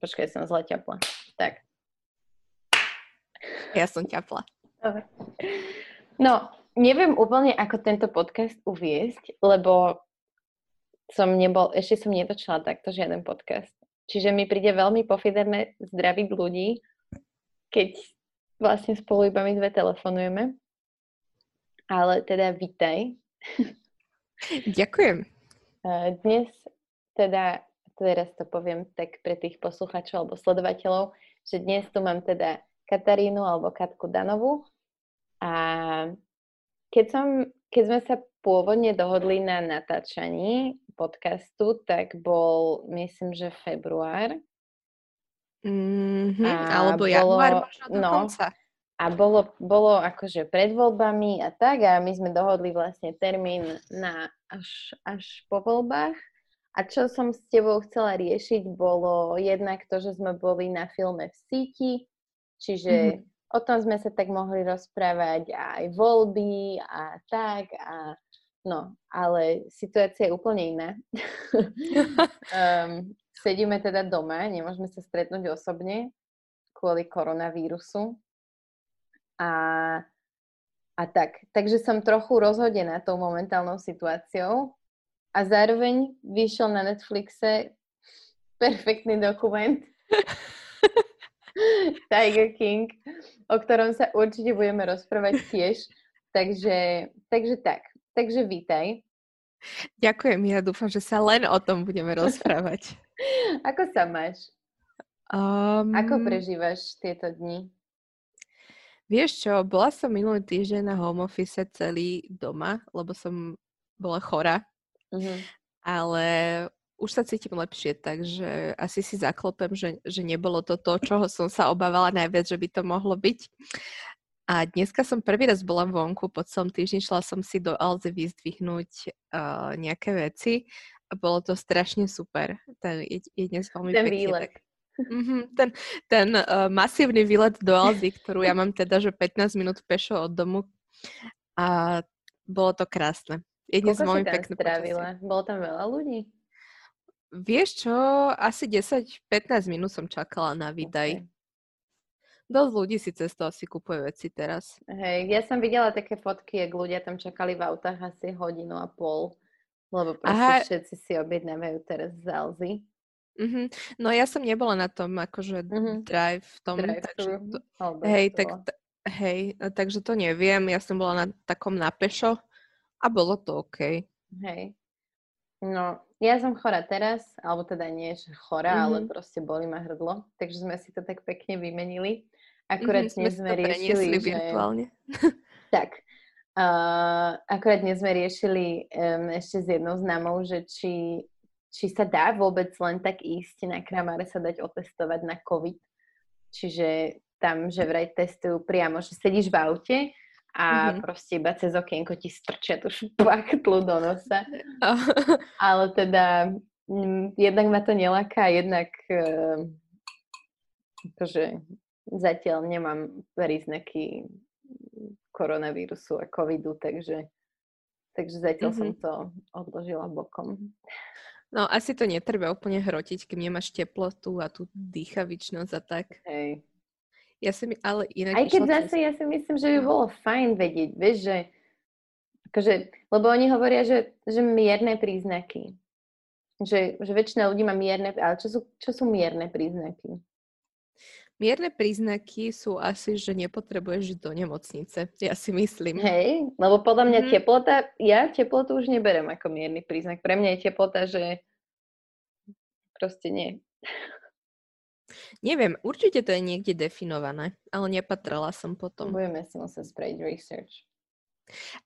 Počkaj, som zle ťapla. Tak. Ja som ťapla. Dobre. No, neviem úplne, ako tento podcast uviesť, lebo som nebol, ešte som netočila takto žiaden podcast. Čiže mi príde veľmi pofiderné zdraviť ľudí, keď vlastne spolu iba my dve telefonujeme. Ale teda vítaj. Ďakujem. Dnes teda teraz to poviem tak pre tých posluchačov alebo sledovateľov, že dnes tu mám teda Katarínu alebo Katku Danovú a keď, som, keď sme sa pôvodne dohodli na natáčaní podcastu, tak bol, myslím, že február. Mm-hmm, alebo bolo, január možno dokonca. No, a bolo, bolo akože pred voľbami a tak a my sme dohodli vlastne termín na až, až po voľbách a čo som s tebou chcela riešiť, bolo jednak to, že sme boli na filme v síti, čiže mm-hmm. o tom sme sa tak mohli rozprávať aj voľby a tak a no, ale situácia je úplne iná. um, sedíme teda doma, nemôžeme sa stretnúť osobne kvôli koronavírusu. A, a tak. Takže som trochu rozhodená tou momentálnou situáciou, a zároveň vyšiel na Netflixe perfektný dokument Tiger King, o ktorom sa určite budeme rozprávať tiež. Takže, takže tak. Takže vítaj. Ďakujem, ja dúfam, že sa len o tom budeme rozprávať. Ako sa máš? Um... Ako prežívaš tieto dni? Vieš čo, bola som minulý týždeň na home office celý doma, lebo som bola chora Mm-hmm. Ale už sa cítim lepšie, takže asi si zaklopem, že, že nebolo to to, čoho som sa obávala najviac, že by to mohlo byť. A dneska som prvý raz bola vonku, po celom týždni šla som si do Alze vyzdvihnúť uh, nejaké veci a bolo to strašne super. Ten je, je dnes veľmi ten pekný. Výlet. Tak, mm-hmm, ten ten uh, masívny výlet do Alzy, ktorú ja mám teda, že 15 minút pešo od domu a bolo to krásne. Je dnes veľmi pekné strávila? Bolo tam veľa ľudí? Vieš čo, asi 10-15 minút som čakala na výdaj. Okay. Dosť ľudí si cesto asi kúpuje veci teraz. Hej, ja som videla také fotky, jak ľudia tam čakali v autách asi hodinu a pol, lebo proste Aha. všetci si objednávajú teraz z Alzy. Mm-hmm. No ja som nebola na tom akože mm-hmm. drive v tom. Drive takže to, hej, tak, t- hej, takže to neviem. Ja som bola na takom na pešo a bolo to OK. Hej. No, ja som chora teraz, alebo teda nie, že chora, mm-hmm. ale proste boli ma hrdlo, takže sme si to tak pekne vymenili. Akurát mm-hmm, dnes sme, sme riešili, že... virtuálne. tak. Uh, akurát dnes sme riešili um, ešte s jednou známou, že či, či sa dá vôbec len tak ísť na kramáre sa dať otestovať na COVID. Čiže tam, že vraj testujú priamo, že sedíš v aute a mm-hmm. proste iba cez okienko ti strčia tú špachtlu do nosa. Oh. Ale teda m, mm, jednak ma to nelaká, jednak uh, akože zatiaľ nemám príznaky koronavírusu a covidu, takže, takže zatiaľ mm-hmm. som to odložila bokom. No asi to netreba úplne hrotiť, keď nemáš teplotu a tú dýchavičnosť a tak. Hej. Ja si mi, ale inak... Aj keď zase ja si myslím, že by bolo fajn vedieť, vieš, že akože, lebo oni hovoria, že, že mierne príznaky. Že, že väčšina ľudí má mierne, ale čo sú, čo sú mierne príznaky? Mierne príznaky sú asi, že nepotrebuješ ísť do nemocnice, ja si myslím. Hej, lebo podľa mňa mm. teplota, ja teplotu už neberem ako mierny príznak. Pre mňa je teplota, že proste nie. Neviem, určite to je niekde definované, ale nepatrala som potom. Budeme si musieť spraviť research.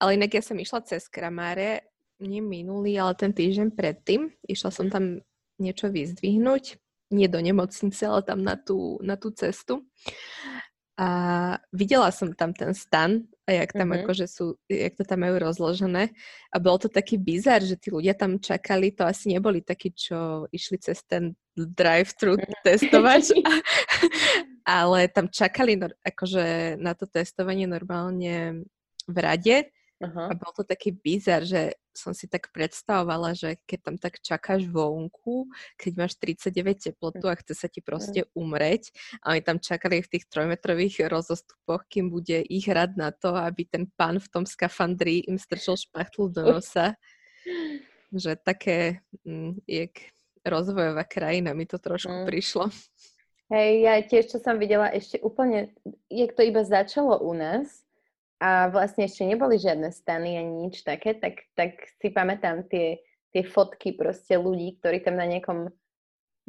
Ale inak ja som išla cez kramáre, nie minulý, ale ten týždeň predtým. Išla som tam niečo vyzdvihnúť, nie do nemocnice, ale tam na tú, na tú cestu. A videla som tam ten stan a jak tam mm-hmm. akože sú, jak to tam majú rozložené. A bol to taký bizar, že tí ľudia tam čakali, to asi neboli takí, čo išli cez ten drive-thru mm-hmm. testovač, ale tam čakali no, akože na to testovanie normálne v rade Uh-huh. A bol to taký bizar, že som si tak predstavovala, že keď tam tak čakáš vonku, keď máš 39 teplotu a chce sa ti proste umreť a oni tam čakali v tých trojmetrových rozostupoch, kým bude ich rad na to, aby ten pán v tom skafandri im strčil špachtlu do nosa. že také, mm, jak rozvojová krajina mi to trošku mm. prišlo. Hej, ja tiež, čo som videla ešte úplne, jak to iba začalo u nás a vlastne ešte neboli žiadne stany ani nič také, tak, tak si pamätám tie, tie fotky proste ľudí, ktorí tam na nejakom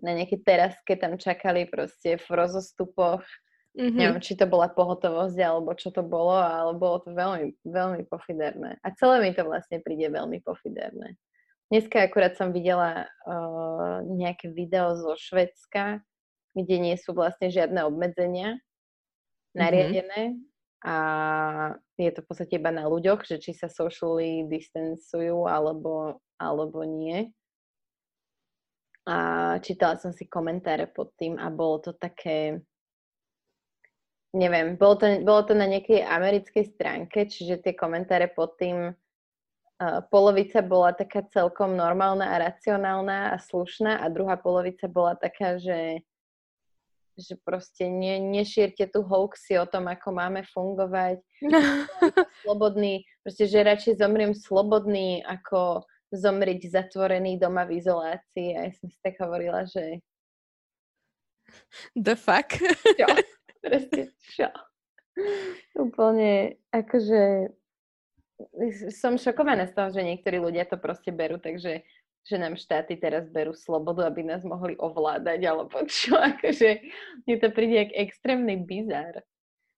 na nejakej teraske tam čakali proste v rozostupoch. Mm-hmm. Neviem, či to bola pohotovosť, alebo čo to bolo, ale bolo to veľmi, veľmi pofiderné. A celé mi to vlastne príde veľmi pofiderné. Dneska akurát som videla uh, nejaké video zo Švedska, kde nie sú vlastne žiadne obmedzenia mhm. nariadené mm-hmm. A je to v podstate iba na ľuďoch, že či sa socially distancujú alebo, alebo nie. A čítala som si komentáre pod tým a bolo to také, neviem, bolo to, bolo to na nejakej americkej stránke, čiže tie komentáre pod tým uh, polovica bola taká celkom normálna a racionálna a slušná a druhá polovica bola taká, že že proste ne, nešírte tu hoaxy o tom, ako máme fungovať. slobodný, proste, že radšej zomriem slobodný, ako zomrieť zatvorený doma v izolácii. A ja som si tak hovorila, že... The fuck? Čo? Proste, čo? Úplne, akože som šokovaná z toho, že niektorí ľudia to proste berú, takže že nám štáty teraz berú slobodu, aby nás mohli ovládať, alebo čo, akože mne to príde jak extrémny bizar.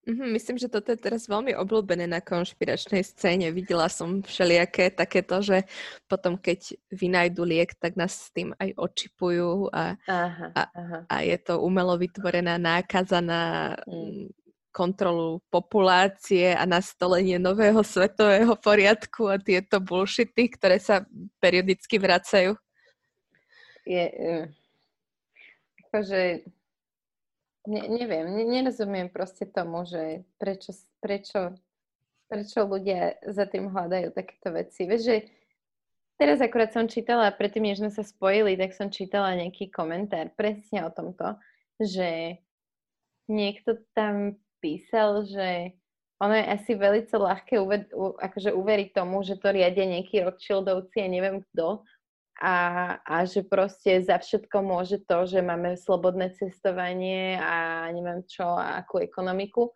Mm-hmm, myslím, že toto je teraz veľmi obľúbené na konšpiračnej scéne. Videla som všelijaké takéto, že potom, keď vynajdu liek, tak nás s tým aj očipujú a, aha, a, aha. a je to umelo vytvorená nákaza na mm kontrolu populácie a nastolenie nového svetového poriadku a tieto bullshity, ktoré sa periodicky vracajú? Je, uh, akože ne, neviem, ne, nerozumiem proste tomu, že prečo, prečo, prečo ľudia za tým hľadajú takéto veci. Vieš, že teraz akurát som čítala, predtým, než sme sa spojili, tak som čítala nejaký komentár presne o tomto, že niekto tam písal, že ono je asi veľmi ľahké uved- u- akože uveriť tomu, že to riadia nejakí Rothschildovci a neviem kto. A, a že proste za všetko môže to, že máme slobodné cestovanie a neviem čo a akú ekonomiku.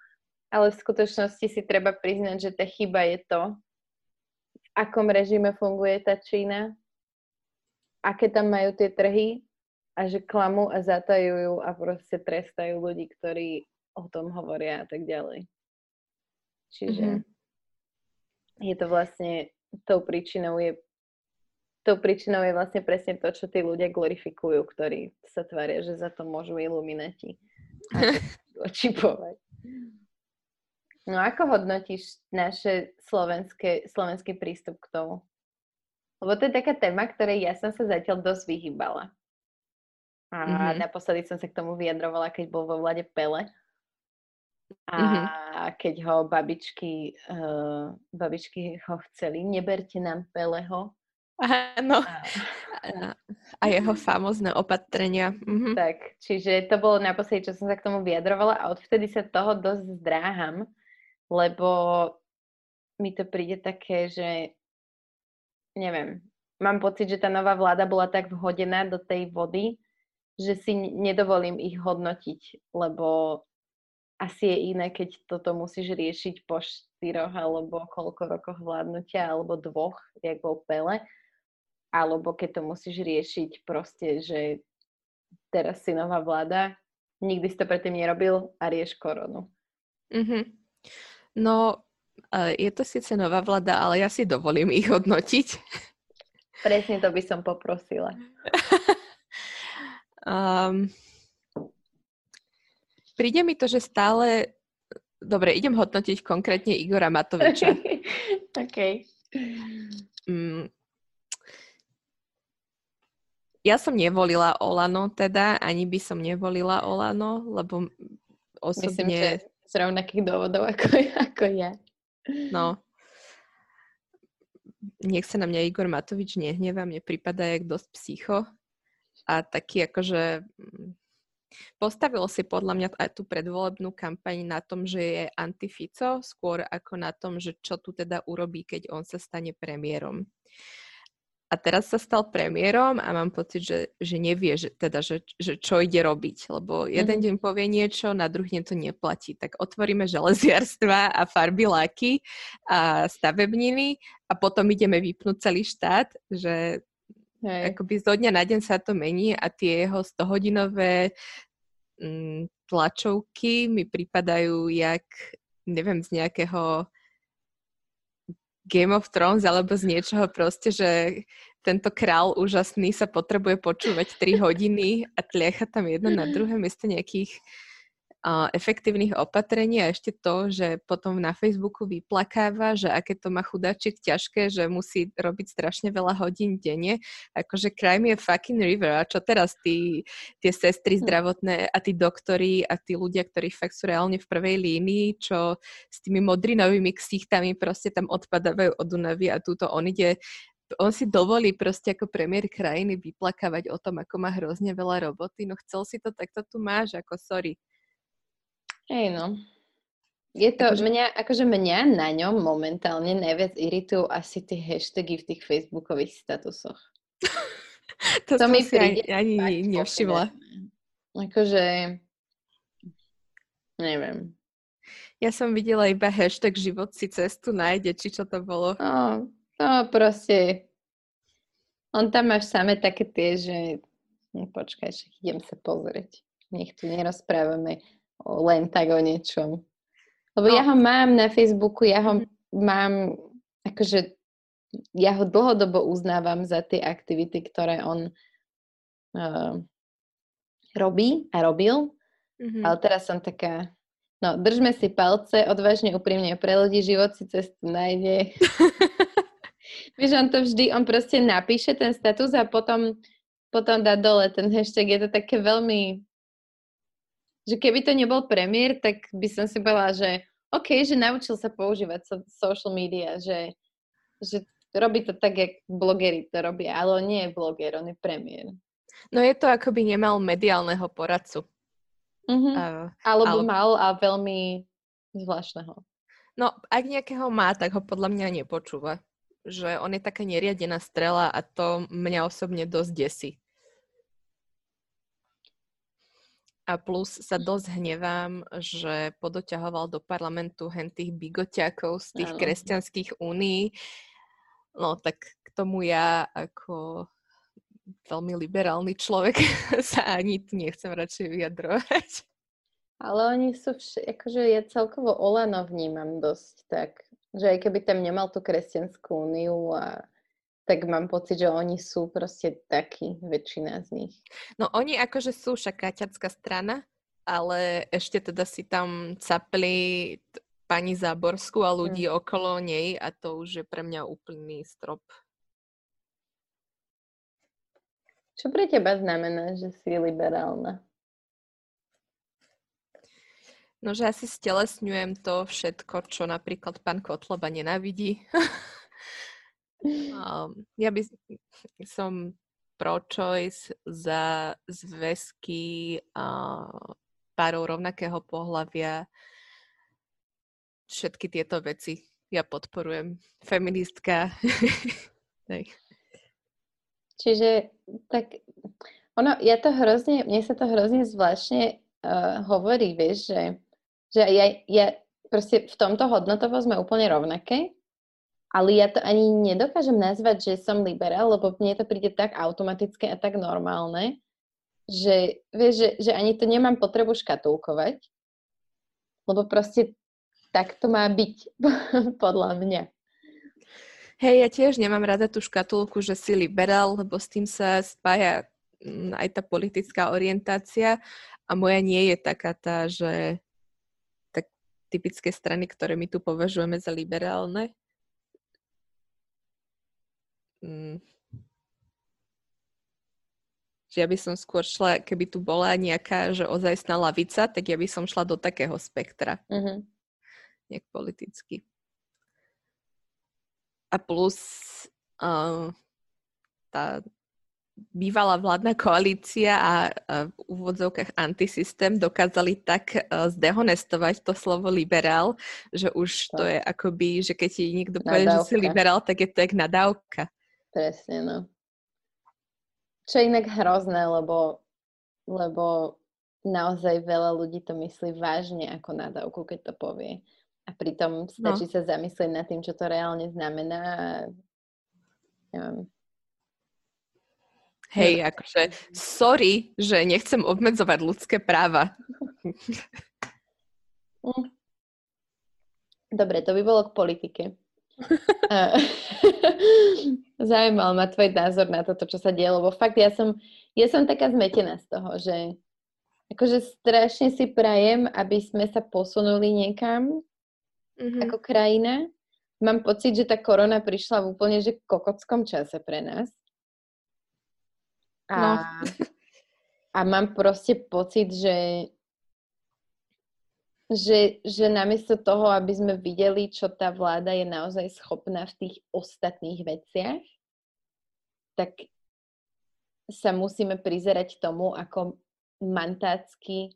Ale v skutočnosti si treba priznať, že tá chyba je to, v akom režime funguje tá Čína, aké tam majú tie trhy a že klamú a zatajujú a proste trestajú ľudí, ktorí o tom hovoria a tak ďalej. Čiže mm-hmm. je to vlastne, tou príčinou je tou príčinou je vlastne presne to, čo tí ľudia glorifikujú, ktorí sa tvária, že za to môžu iluminati očipovať. No ako hodnotíš naše slovenské, slovenský prístup k tomu? Lebo to je taká téma, ktorej ja som sa zatiaľ dosť vyhýbala. A mm-hmm. naposledy som sa k tomu vyjadrovala, keď bol vo vlade Pele. A mm-hmm. keď ho babičky, uh, babičky ho chceli, neberte nám Peleho. Áno. A, a jeho famozné opatrenia. Mm-hmm. Tak, čiže to bolo naposledy, čo som sa k tomu vyjadrovala a odvtedy sa toho dosť zdráham, lebo mi to príde také, že neviem, mám pocit, že tá nová vláda bola tak vhodená do tej vody, že si nedovolím ich hodnotiť, lebo asi je iné, keď toto musíš riešiť po štyroch alebo koľko rokoch vládnutia, alebo dvoch, jak bol Pele, alebo keď to musíš riešiť proste, že teraz si nová vláda, nikdy si to predtým nerobil a rieš koronu. Mm-hmm. No, je to síce nová vláda, ale ja si dovolím ich hodnotiť. Presne to by som poprosila. um, príde mi to, že stále... Dobre, idem hodnotiť konkrétne Igora Matoviča. OK. Mm. Ja som nevolila Olano teda, ani by som nevolila Olano, lebo osobne... Myslím, že z rovnakých dôvodov ako, ako ja. No. nech sa na mňa Igor Matovič nehnevá, mne prípada jak dosť psycho a taký akože mm, Postavilo si podľa mňa aj tú predvolebnú kampaň na tom, že je antifico, skôr ako na tom, že čo tu teda urobí, keď on sa stane premiérom. A teraz sa stal premiérom a mám pocit, že, že nevie, že, teda, že, že čo ide robiť. Lebo jeden mm-hmm. deň povie niečo, na druhý deň to neplatí. Tak otvoríme železiarstva a farbiláky a stavebniny a potom ideme vypnúť celý štát, že Hej. Akoby zo dňa na deň sa to mení a tie jeho 100-hodinové mm, tlačovky mi pripadajú jak, neviem, z nejakého Game of Thrones alebo z niečoho proste, že tento král úžasný sa potrebuje počúvať 3 hodiny a tliecha tam jedno na druhé miesto nejakých efektívnych opatrení a ešte to, že potom na Facebooku vyplakáva, že aké to má chudáčik ťažké, že musí robiť strašne veľa hodín denne. Akože crime je fucking river. A čo teraz tí, tie sestry hm. zdravotné a tí doktori a tí ľudia, ktorí fakt sú reálne v prvej línii, čo s tými modrinovými ksichtami proste tam odpadávajú od Dunavy a túto on ide on si dovolí proste ako premiér krajiny vyplakávať o tom, ako má hrozne veľa roboty. No chcel si to, tak to tu máš, ako sorry. Hej no. Je to, akože... mňa, akože mňa na ňom momentálne najviac iritujú asi tie hashtagy v tých facebookových statusoch. to, to mi príde ani, ani nevšimla. Akože, neviem. Ja som videla iba hashtag život si cestu nájde, či čo to bolo. No, to proste, on tam máš same také tie, že no, počkaj, že idem sa pozrieť. Nech tu nerozprávame len tak o niečom. Lebo no. ja ho mám na Facebooku, ja ho mám, akože ja ho dlhodobo uznávam za tie aktivity, ktoré on uh, robí a robil. Mm-hmm. Ale teraz som taká, no držme si palce, odvážne, úprimne, pre ľudí život si cestu nájde. Vieš, on to vždy, on proste napíše ten status a potom, potom dá dole ten hashtag. Je to také veľmi že keby to nebol premiér, tak by som si povedala, že OK, že naučil sa používať so, social media, že, že robí to tak, jak blogery to robia, ale on nie je bloger, on je premiér. No je to, ako by nemal mediálneho poradcu. Mm-hmm. Uh, Alebo ale... mal a veľmi zvláštneho. No, ak nejakého má, tak ho podľa mňa nepočúva. Že on je taká neriadená strela a to mňa osobne dosť desí. A plus sa dosť hnevám, že podoťahoval do parlamentu hen tých bigoťakov z tých ano. kresťanských únií. No tak k tomu ja ako veľmi liberálny človek sa ani nechcem radšej vyjadrovať. Ale oni sú, vš- akože ja celkovo Olano vnímam dosť tak, že aj keby tam nemal tú kresťanskú úniu a tak mám pocit, že oni sú proste takí, väčšina z nich. No oni akože sú však kaťacká strana, ale ešte teda si tam capli t- pani Záborskú a ľudí hmm. okolo nej a to už je pre mňa úplný strop. Čo pre teba znamená, že si liberálna? No, že asi stelesňujem to všetko, čo napríklad pán Kotleba nenávidí. Um, ja by som pro-choice za zväzky uh, párov rovnakého pohľavia. Všetky tieto veci ja podporujem. Feministka. Čiže tak ono, ja to hrozne, mne sa to hrozne zvláštne uh, hovorí, vieš, že, že ja, ja proste v tomto hodnotovo sme úplne rovnaké, ale ja to ani nedokážem nazvať, že som liberál, lebo mne to príde tak automatické a tak normálne, že, vieš, že, že ani to nemám potrebu škatulkovať, lebo proste tak to má byť, podľa mňa. Hej, ja tiež nemám rada tú škatulku, že si liberál, lebo s tým sa spája mm, aj tá politická orientácia a moja nie je taká tá, že tak typické strany, ktoré my tu považujeme za liberálne, mm, že ja by som skôr šla, keby tu bola nejaká, že ozajstná lavica, tak ja by som šla do takého spektra. Mm-hmm. Nejak politicky. a plus uh, tá bývalá vládna koalícia a, v úvodzovkách antisystém dokázali tak uh, zdehonestovať to slovo liberál, že už to, to je akoby, že keď ti niekto povie, že si liberál, tak je to jak nadávka. Presne, no. Čo je inak hrozné, lebo, lebo naozaj veľa ľudí to myslí vážne ako nadávku, keď to povie. A pritom stačí no. sa zamyslieť nad tým, čo to reálne znamená. Neviem. Hej, akože sorry, že nechcem obmedzovať ľudské práva. Mm. Dobre, to by bolo k politike. Zaujímal ma tvoj názor na toto, čo sa dielo, lebo fakt ja som, ja som taká zmetená z toho, že akože strašne si prajem, aby sme sa posunuli niekam mm-hmm. ako krajina. Mám pocit, že tá korona prišla v úplne že kokockom čase pre nás. A, no. a mám proste pocit, že že, že namiesto toho, aby sme videli, čo tá vláda je naozaj schopná v tých ostatných veciach, tak sa musíme prizerať tomu, ako mantácky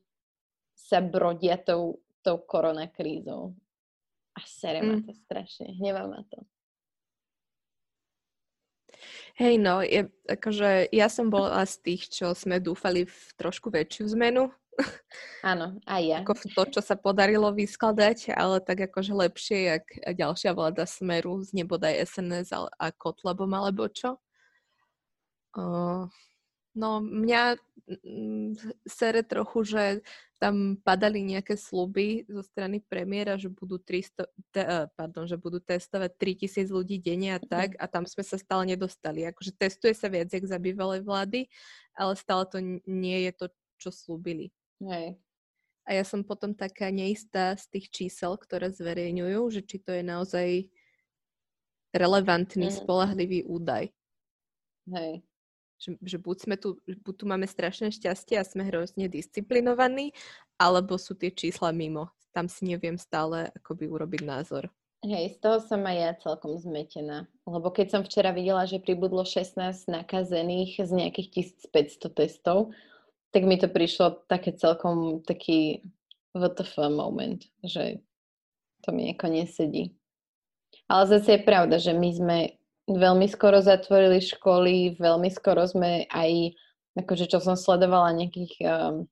sa brodia tou, tou koronakrízou. A sere ma mm. to strašne, hnevá ma to. Hej, no, je, akože ja som bola z tých, čo sme dúfali v trošku väčšiu zmenu Áno, aj ja. Ako to, čo sa podarilo vyskladať, ale tak akože lepšie, jak ďalšia vláda Smeru z nebodaj SNS a, a Kotlebom alebo čo. Uh, no mňa mm, sere trochu, že tam padali nejaké sluby zo strany premiéra, že budú, 300, te, eh, pardon, že budú testovať 3000 ľudí denne a tak a tam sme sa stále nedostali. Akože testuje sa viac, jak za bývalej vlády, ale stále to nie je to, čo slúbili. Hej. A ja som potom taká neistá z tých čísel, ktoré zverejňujú, že či to je naozaj relevantný, mm. spolahlivý údaj. Hej. Že, že buď, sme tu, buď tu máme strašné šťastie a sme hrozne disciplinovaní, alebo sú tie čísla mimo. Tam si neviem stále akoby urobiť názor. Hej, z toho som aj ja celkom zmetená. Lebo keď som včera videla, že pribudlo 16 nakazených z nejakých 1500 testov, tak mi to prišlo také celkom taký WTF moment, že to mi ako nesedí. Ale zase je pravda, že my sme veľmi skoro zatvorili školy, veľmi skoro sme aj, akože čo som sledovala nejakých um,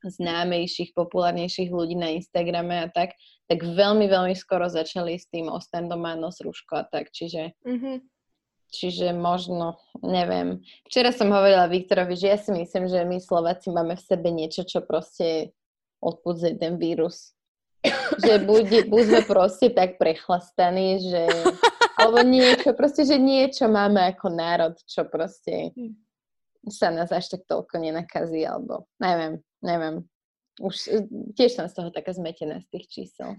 známejších, populárnejších ľudí na Instagrame a tak, tak veľmi, veľmi skoro začali s tým ostaň doma, nos rúško a tak, čiže mm-hmm. Čiže možno, neviem. Včera som hovorila Viktorovi, že ja si myslím, že my Slováci máme v sebe niečo, čo proste odpudzuje ten vírus. že buď, buď sme proste tak prechlastaní, že... Alebo niečo, proste, že niečo máme ako národ, čo proste sa nás až tak toľko nenakazí, alebo neviem, neviem. Už tiež som z toho taká zmetená z tých čísel.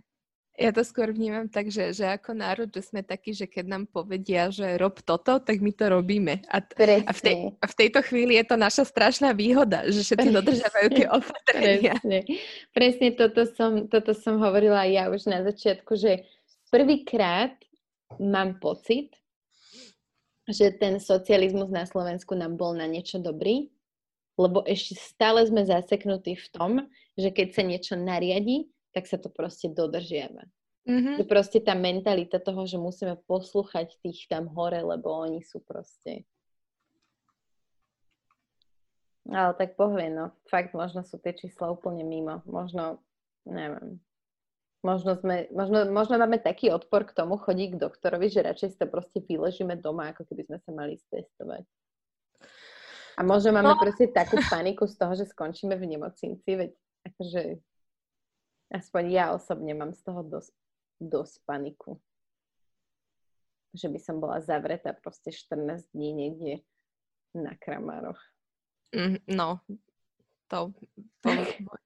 Ja to skôr vnímam tak, že, že ako národ, že sme takí, že keď nám povedia, že rob toto, tak my to robíme. A, t- a, v, tej, a v tejto chvíli je to naša strašná výhoda, že všetci dodržiavajú tie opatrenia. Presne, Presne toto, som, toto som hovorila ja už na začiatku, že prvýkrát mám pocit, že ten socializmus na Slovensku nám bol na niečo dobrý, lebo ešte stále sme zaseknutí v tom, že keď sa niečo nariadi, tak sa to proste dodržiava. Mm-hmm. Že proste tá mentalita toho, že musíme poslúchať tých tam hore, lebo oni sú proste... Ale tak povie, no. Fakt, možno sú tie čísla úplne mimo. Možno, neviem. Možno, sme, možno, možno máme taký odpor k tomu chodiť k doktorovi, že radšej sa proste vyležíme doma, ako keby sme sa mali stestovať. A možno máme no. proste takú paniku z toho, že skončíme v nemocnici, veď akože Aspoň ja osobne mám z toho dosť, dosť paniku. Že by som bola zavretá proste 14 dní niekde na kramároch. Mm, no, to, to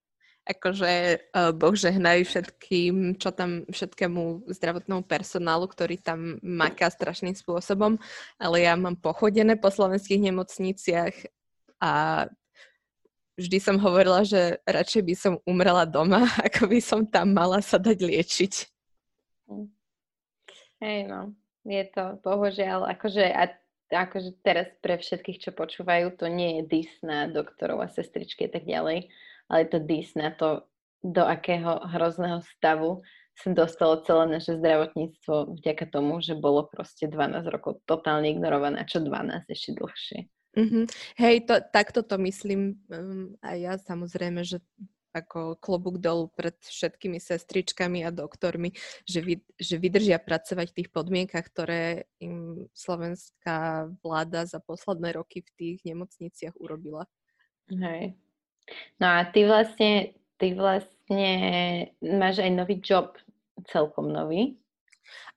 akože uh, Boh žehnajú všetkým, čo tam, všetkému zdravotnému personálu, ktorý tam maká strašným spôsobom, ale ja mám pochodené po slovenských nemocniciach a vždy som hovorila, že radšej by som umrela doma, ako by som tam mala sa dať liečiť. Hej, no. je to bohužiaľ, akože, a, akože teraz pre všetkých, čo počúvajú, to nie je dis na doktorov a sestričky a tak ďalej, ale je to dis na to, do akého hrozného stavu sa dostalo celé naše zdravotníctvo vďaka tomu, že bolo proste 12 rokov totálne ignorované. Čo 12 ešte dlhšie? Mm-hmm. Hej, to, takto to myslím um, a ja samozrejme, že ako klobúk dolu pred všetkými sestričkami a doktormi, že, vy, že vydržia pracovať v tých podmienkach, ktoré im slovenská vláda za posledné roky v tých nemocniciach urobila. Hej. No a ty vlastne, ty vlastne máš aj nový job, celkom nový.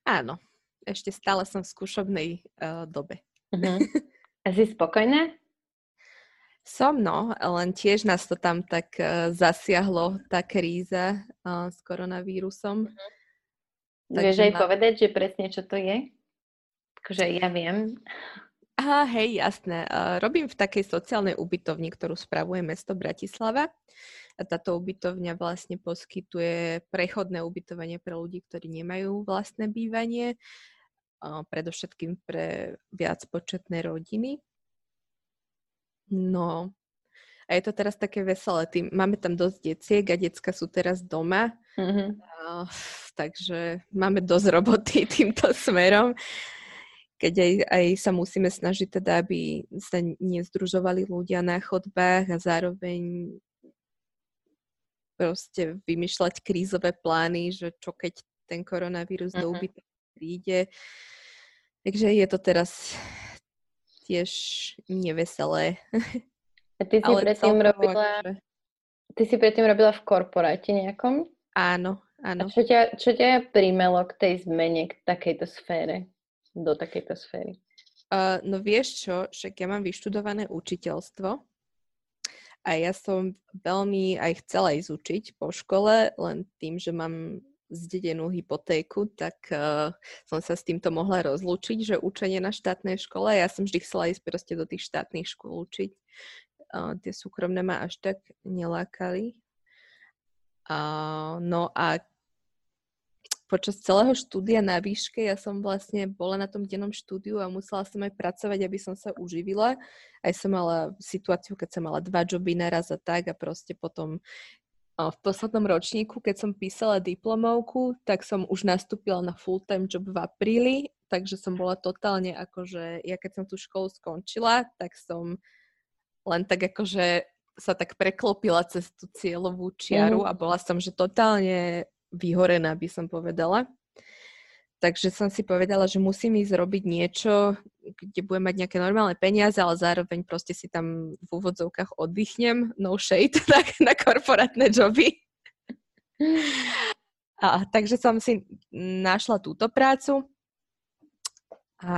Áno, ešte stále som v skúšobnej uh, dobe. Uh-huh. A si spokojná? Som, no, len tiež nás to tam tak uh, zasiahlo, tá kríza uh, s koronavírusom. Mm-hmm. Vieš aj ma... povedať, že presne čo to je? Akože ja viem. Aha, hej, jasné. Uh, robím v takej sociálnej ubytovni, ktorú spravuje mesto Bratislava. A táto ubytovňa vlastne poskytuje prechodné ubytovanie pre ľudí, ktorí nemajú vlastné bývanie, predovšetkým pre viacpočetné rodiny. No, a je to teraz také veselé. Tým, máme tam dosť deciek a decka sú teraz doma. Mm-hmm. Uh, takže máme dosť roboty týmto smerom. Keď aj, aj sa musíme snažiť teda, aby sa nezdružovali ľudia na chodbách a zároveň proste vymýšľať krízové plány, že čo keď ten koronavírus mm-hmm. do ubytu príde. Takže je to teraz tiež neveselé. A ty si Ale predtým robila... Akože... Ty si predtým robila v korporáte nejakom? Áno, áno. A čo ťa, čo ťa príjmelo k tej zmene, k takejto sfére? Do takejto sféry? Uh, no vieš čo, však ja mám vyštudované učiteľstvo a ja som veľmi aj chcela ísť učiť po škole, len tým, že mám zdedenú hypotéku, tak uh, som sa s týmto mohla rozlúčiť, že učenie na štátnej škole, ja som vždy chcela ísť proste do tých štátnych škôl učiť. Uh, tie súkromné ma až tak nelákali. Uh, no a počas celého štúdia na výške ja som vlastne bola na tom dennom štúdiu a musela som aj pracovať, aby som sa uživila. Aj som mala situáciu, keď som mala dva joby naraz a tak a proste potom v poslednom ročníku, keď som písala diplomovku, tak som už nastúpila na full-time job v apríli, takže som bola totálne akože, ja keď som tú školu skončila, tak som len tak akože sa tak preklopila cez tú cieľovú čiaru mm. a bola som, že totálne vyhorená, by som povedala. Takže som si povedala, že musím ísť robiť niečo, kde budem mať nejaké normálne peniaze, ale zároveň proste si tam v úvodzovkách oddychnem, no shade, na, na korporátne joby. A, takže som si našla túto prácu a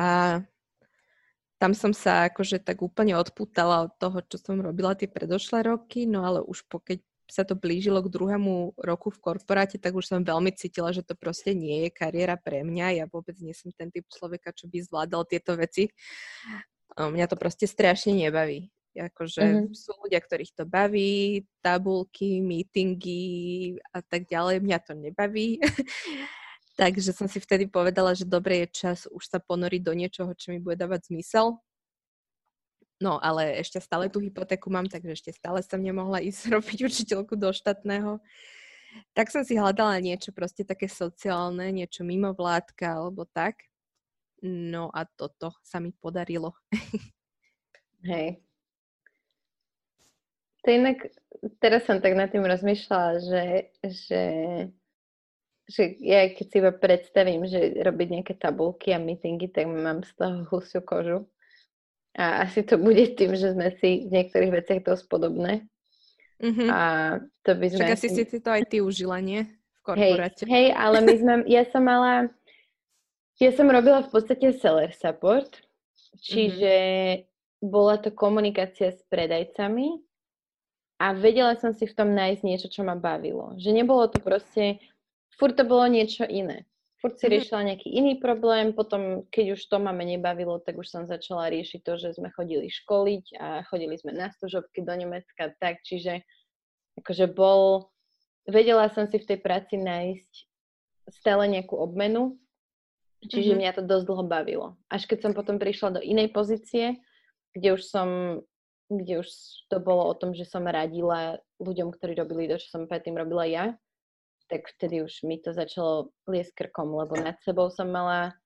tam som sa akože tak úplne odputala od toho, čo som robila tie predošlé roky, no ale už pokiaľ sa to blížilo k druhému roku v korporáte, tak už som veľmi cítila, že to proste nie je kariéra pre mňa. Ja vôbec nie som ten typ človeka, čo by zvládal tieto veci. Mňa to proste strašne nebaví. Akože mm-hmm. sú ľudia, ktorých to baví, tabulky, meetingy a tak ďalej. Mňa to nebaví. Takže som si vtedy povedala, že dobre je čas už sa ponoriť do niečoho, čo mi bude dávať zmysel. No, ale ešte stále tú hypotéku mám, takže ešte stále som nemohla ísť robiť učiteľku do štátneho. Tak som si hľadala niečo proste také sociálne, niečo mimo vládka alebo tak. No a toto sa mi podarilo. Hej. To inak, teraz som tak nad tým rozmýšľala, že, že, že ja keď si iba predstavím, že robiť nejaké tabulky a meetingy, tak mám z toho husiu kožu. A asi to bude tým, že sme si v niektorých veciach dosť podobné. Mm-hmm. A to by sme... Však asi si to aj ty užila, nie? V korporáte. Hej, hej, ale my sme... Ja som mala... Ja som robila v podstate seller support, čiže mm-hmm. bola to komunikácia s predajcami a vedela som si v tom nájsť niečo, čo ma bavilo. Že nebolo to proste... Furt to bolo niečo iné furt si mhm. riešila nejaký iný problém, potom keď už to ma menej bavilo, tak už som začala riešiť to, že sme chodili školiť a chodili sme na služobky do Nemecka, tak, čiže akože bol, vedela som si v tej práci nájsť stále nejakú obmenu, Čiže mm-hmm. mňa to dosť dlho bavilo. Až keď som potom prišla do inej pozície, kde už som, kde už to bolo o tom, že som radila ľuďom, ktorí robili to, čo som predtým robila ja, tak vtedy už mi to začalo liesť krkom, lebo nad sebou som mala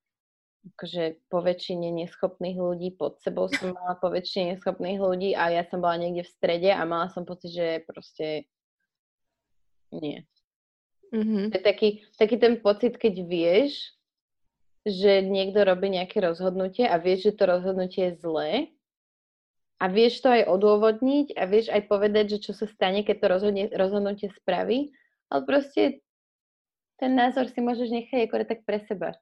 akože po väčšine neschopných ľudí, pod sebou som mala po väčšine neschopných ľudí a ja som bola niekde v strede a mala som pocit, že proste nie. Mm-hmm. To je taký, taký ten pocit, keď vieš, že niekto robí nejaké rozhodnutie a vieš, že to rozhodnutie je zlé a vieš to aj odôvodniť a vieš aj povedať, že čo sa stane, keď to rozhodne, rozhodnutie spraví, ale proste ten názor si môžeš nechať akorát tak pre seba.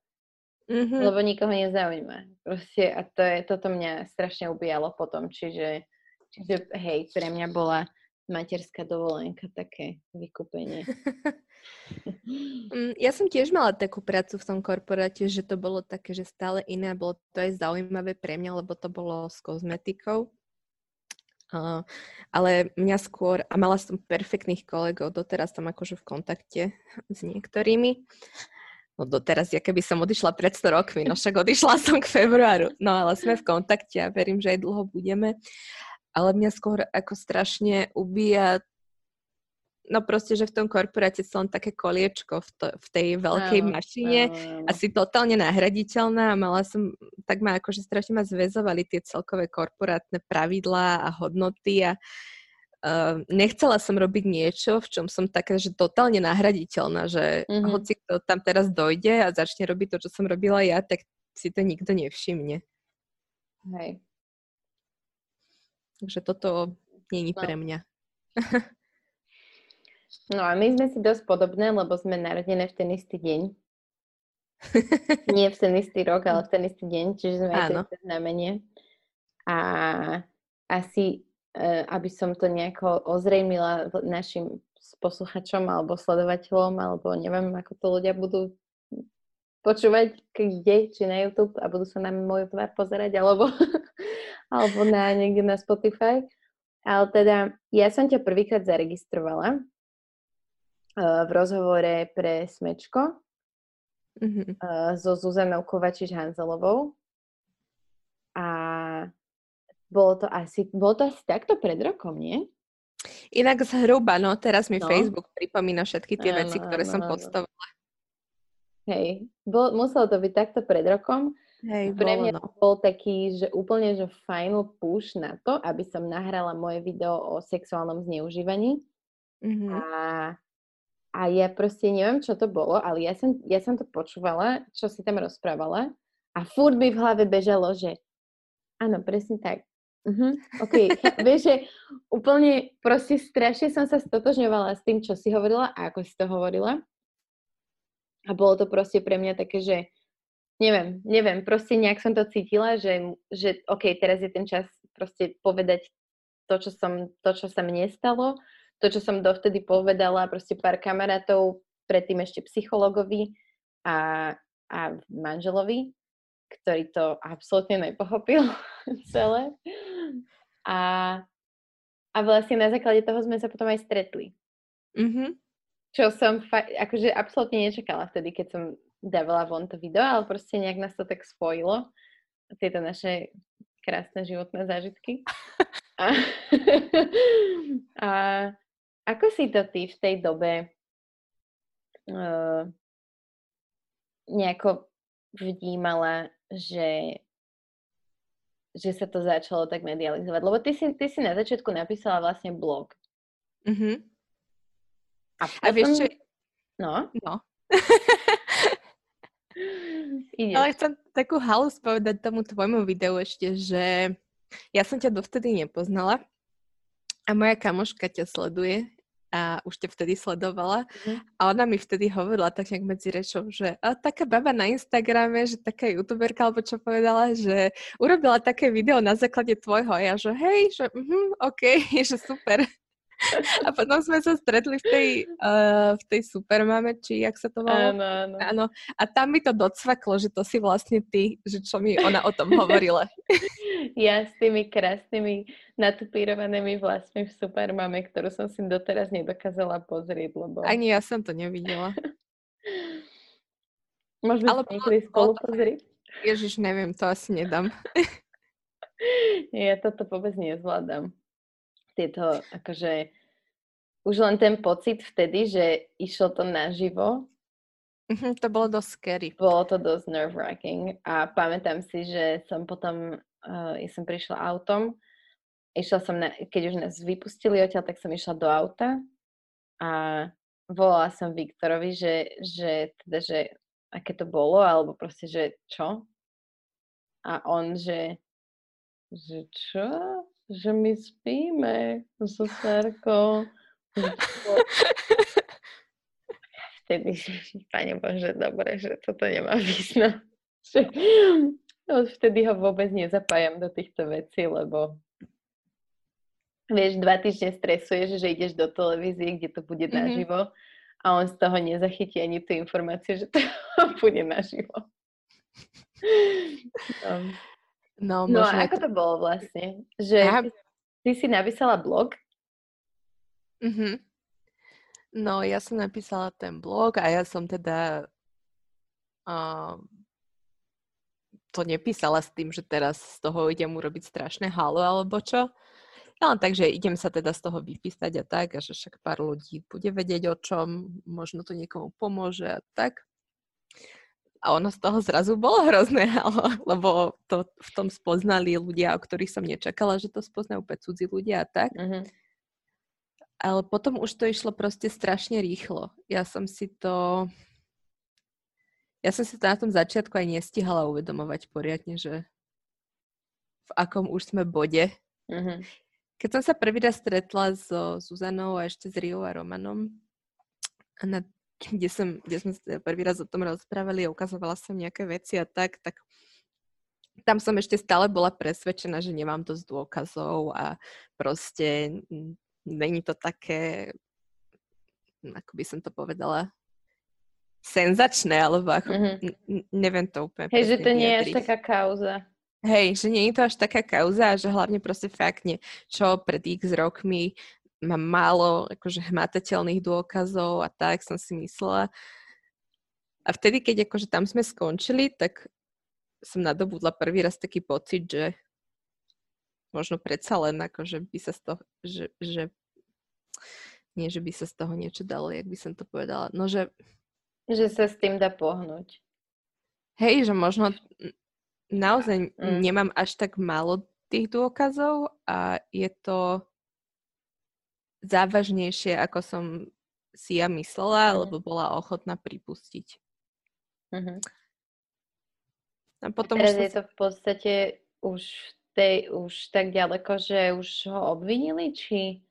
Mm-hmm. Lebo nikoho nezaujíma. Proste, a to je, toto mňa strašne ubíjalo potom, čiže, čiže hej, pre mňa bola materská dovolenka také vykúpenie. Mm, ja som tiež mala takú prácu v tom korporáte, že to bolo také, že stále iné bolo to aj zaujímavé pre mňa, lebo to bolo s kozmetikou. Ale mňa skôr, a mala som perfektných kolegov, doteraz som akože v kontakte s niektorými, no doteraz, ja keby som odišla pred 100 rokmi, no však odišla som k februáru, no ale sme v kontakte a verím, že aj dlho budeme. Ale mňa skôr ako strašne ubíja no proste, že v tom korporáte som také koliečko v, to, v tej veľkej áno, mašine, áno, asi totálne nahraditeľná a mala som, tak ma akože strašne ma zväzovali tie celkové korporátne pravidlá a hodnoty a Uh, nechcela som robiť niečo, v čom som taká, že totálne nahraditeľná, že mm-hmm. hoci kto tam teraz dojde a začne robiť to, čo som robila ja, tak si to nikto nevšimne. Hej. Takže toto není no. pre mňa. no a my sme si dosť podobné, lebo sme narodené v ten istý deň. Nie v ten istý rok, ale v ten istý deň, čiže sme aj znamenie. A asi Eh, aby som to nejako ozrejmila našim posluchačom alebo sledovateľom, alebo neviem, ako to ľudia budú počúvať kde, či na YouTube a budú sa na môj tvár pozerať, alebo, alebo na niekde na Spotify. Ale teda, ja som ťa prvýkrát zaregistrovala v rozhovore pre Smečko mm-hmm. uh, so Zuzanou Kovačiš-Hanzelovou. A bolo to asi, bolo to asi takto pred rokom, nie? Inak zhruba, no teraz mi no. Facebook pripomína všetky tie ano, veci, ktoré ano, som podstavovala. Hej, bol, muselo to byť takto pred rokom. Hej, Pre mňa no. bol taký, že úplne, že final push na to, aby som nahrala moje video o sexuálnom zneužívaní. Mm-hmm. A, a ja proste neviem, čo to bolo, ale ja som, ja som to počúvala, čo si tam rozprávala a furt by v hlave bežalo, že áno, presne tak. Uh-huh. OK, vieš, že úplne proste strašne som sa stotožňovala s tým, čo si hovorila a ako si to hovorila. A bolo to proste pre mňa také, že neviem, neviem, proste nejak som to cítila, že, že OK, teraz je ten čas proste povedať to, čo, som, to, čo sa mne stalo, to, čo som dovtedy povedala proste pár kamarátov, predtým ešte psychologovi a, a manželovi, ktorý to absolútne nepochopil celé. A, a vlastne na základe toho sme sa potom aj stretli. Mm-hmm. Čo som fa- akože absolútne nečakala vtedy, keď som dávala von to video, ale proste nejak nás to tak spojilo. Tieto naše krásne životné zážitky. A, a ako si to ty v tej dobe uh, nejako vnímala, že že sa to začalo tak medializovať. Lebo ty si, ty si na začiatku napísala vlastne blog. Mm-hmm. A, potom... A vieš čo? No? No. Ale chcem takú halus povedať tomu tvojmu videu ešte, že ja som ťa dovtedy nepoznala a moja kamoška ťa sleduje a už ťa vtedy sledovala mm. a ona mi vtedy hovorila tak nejak medzi rečou, že a taká baba na Instagrame, že taká youtuberka, alebo čo povedala, že urobila také video na základe tvojho a ja, že hej, že uh, OK, že super. A potom sme sa stretli v tej, uh, v tej supermame, či jak sa to volá? Áno, áno. áno. A tam mi to docvaklo, že to si vlastne ty, že čo mi ona o tom hovorila. ja s tými krásnymi natupírovanými vlasmi v supermame, ktorú som si doteraz nedokázala pozrieť, lebo... Ani ja som to nevidela. Môžeme Ale si spolu pozrieť. Ježiš, neviem, to asi nedám. ja toto vôbec nezvládam. Tieto, akože, už len ten pocit vtedy, že išlo to naživo, Mm-hmm, to bolo dosť scary. Bolo to dosť nerve-wracking a pamätám si, že som potom, uh, ja som prišla autom, išla som, na, keď už nás vypustili odtiaľ, tak som išla do auta a volala som Viktorovi, že, že teda, že aké to bolo, alebo proste, že čo? A on, že, že čo? Že my spíme so Sarkou. Vtedy, pane Bože, dobre, že toto nemá význam. Vtedy ho vôbec nezapájam do týchto vecí, lebo vieš, dva týždne stresuješ, že ideš do televízie, kde to bude mm-hmm. naživo a on z toho nezachytí ani tú informáciu, že to bude naživo. No, no, no a ako to... to bolo vlastne? Že ja... ty si napísala blog? Mhm. No, ja som napísala ten blog a ja som teda uh, to nepísala s tým, že teraz z toho idem urobiť strašné halo alebo čo. Ja len tak, že idem sa teda z toho vypísať a tak, a že však pár ľudí bude vedieť o čom, možno to niekomu pomôže a tak. A ono z toho zrazu bolo hrozné, lebo to v tom spoznali ľudia, o ktorých som nečakala, že to spoznajú úplne cudzí ľudia a tak. Mm-hmm. Ale potom už to išlo proste strašne rýchlo. Ja som si to... Ja som si to na tom začiatku aj nestihala uvedomovať poriadne, že v akom už sme bode. Mm-hmm. Keď som sa prvý raz stretla so Zuzanou a ešte s Riou a Romanom, na, kde, som, kde sme sa prvý raz o tom rozprávali a ukazovala som nejaké veci a tak, tak tam som ešte stále bola presvedčená, že nemám dosť dôkazov a proste není to také, ako by som to povedala, senzačné, alebo ako, mm-hmm. neviem to úplne Hej, že to nie je až taká kauza. Hej, že nie je to až taká kauza, že hlavne proste fakt nie, čo pred x rokmi mám málo akože hmatateľných dôkazov a tak som si myslela. A vtedy, keď akože tam sme skončili, tak som nadobudla prvý raz taký pocit, že možno predsa len akože by sa z toho, že, že nie, že by sa z toho niečo dalo, jak by som to povedala, no že... Že sa s tým dá pohnúť. Hej, že možno naozaj mm. nemám až tak málo tých dôkazov a je to závažnejšie, ako som si ja myslela, mm. lebo bola ochotná pripustiť. Mm-hmm. A potom Teraz už je to v podstate už, tej, už tak ďaleko, že už ho obvinili, či...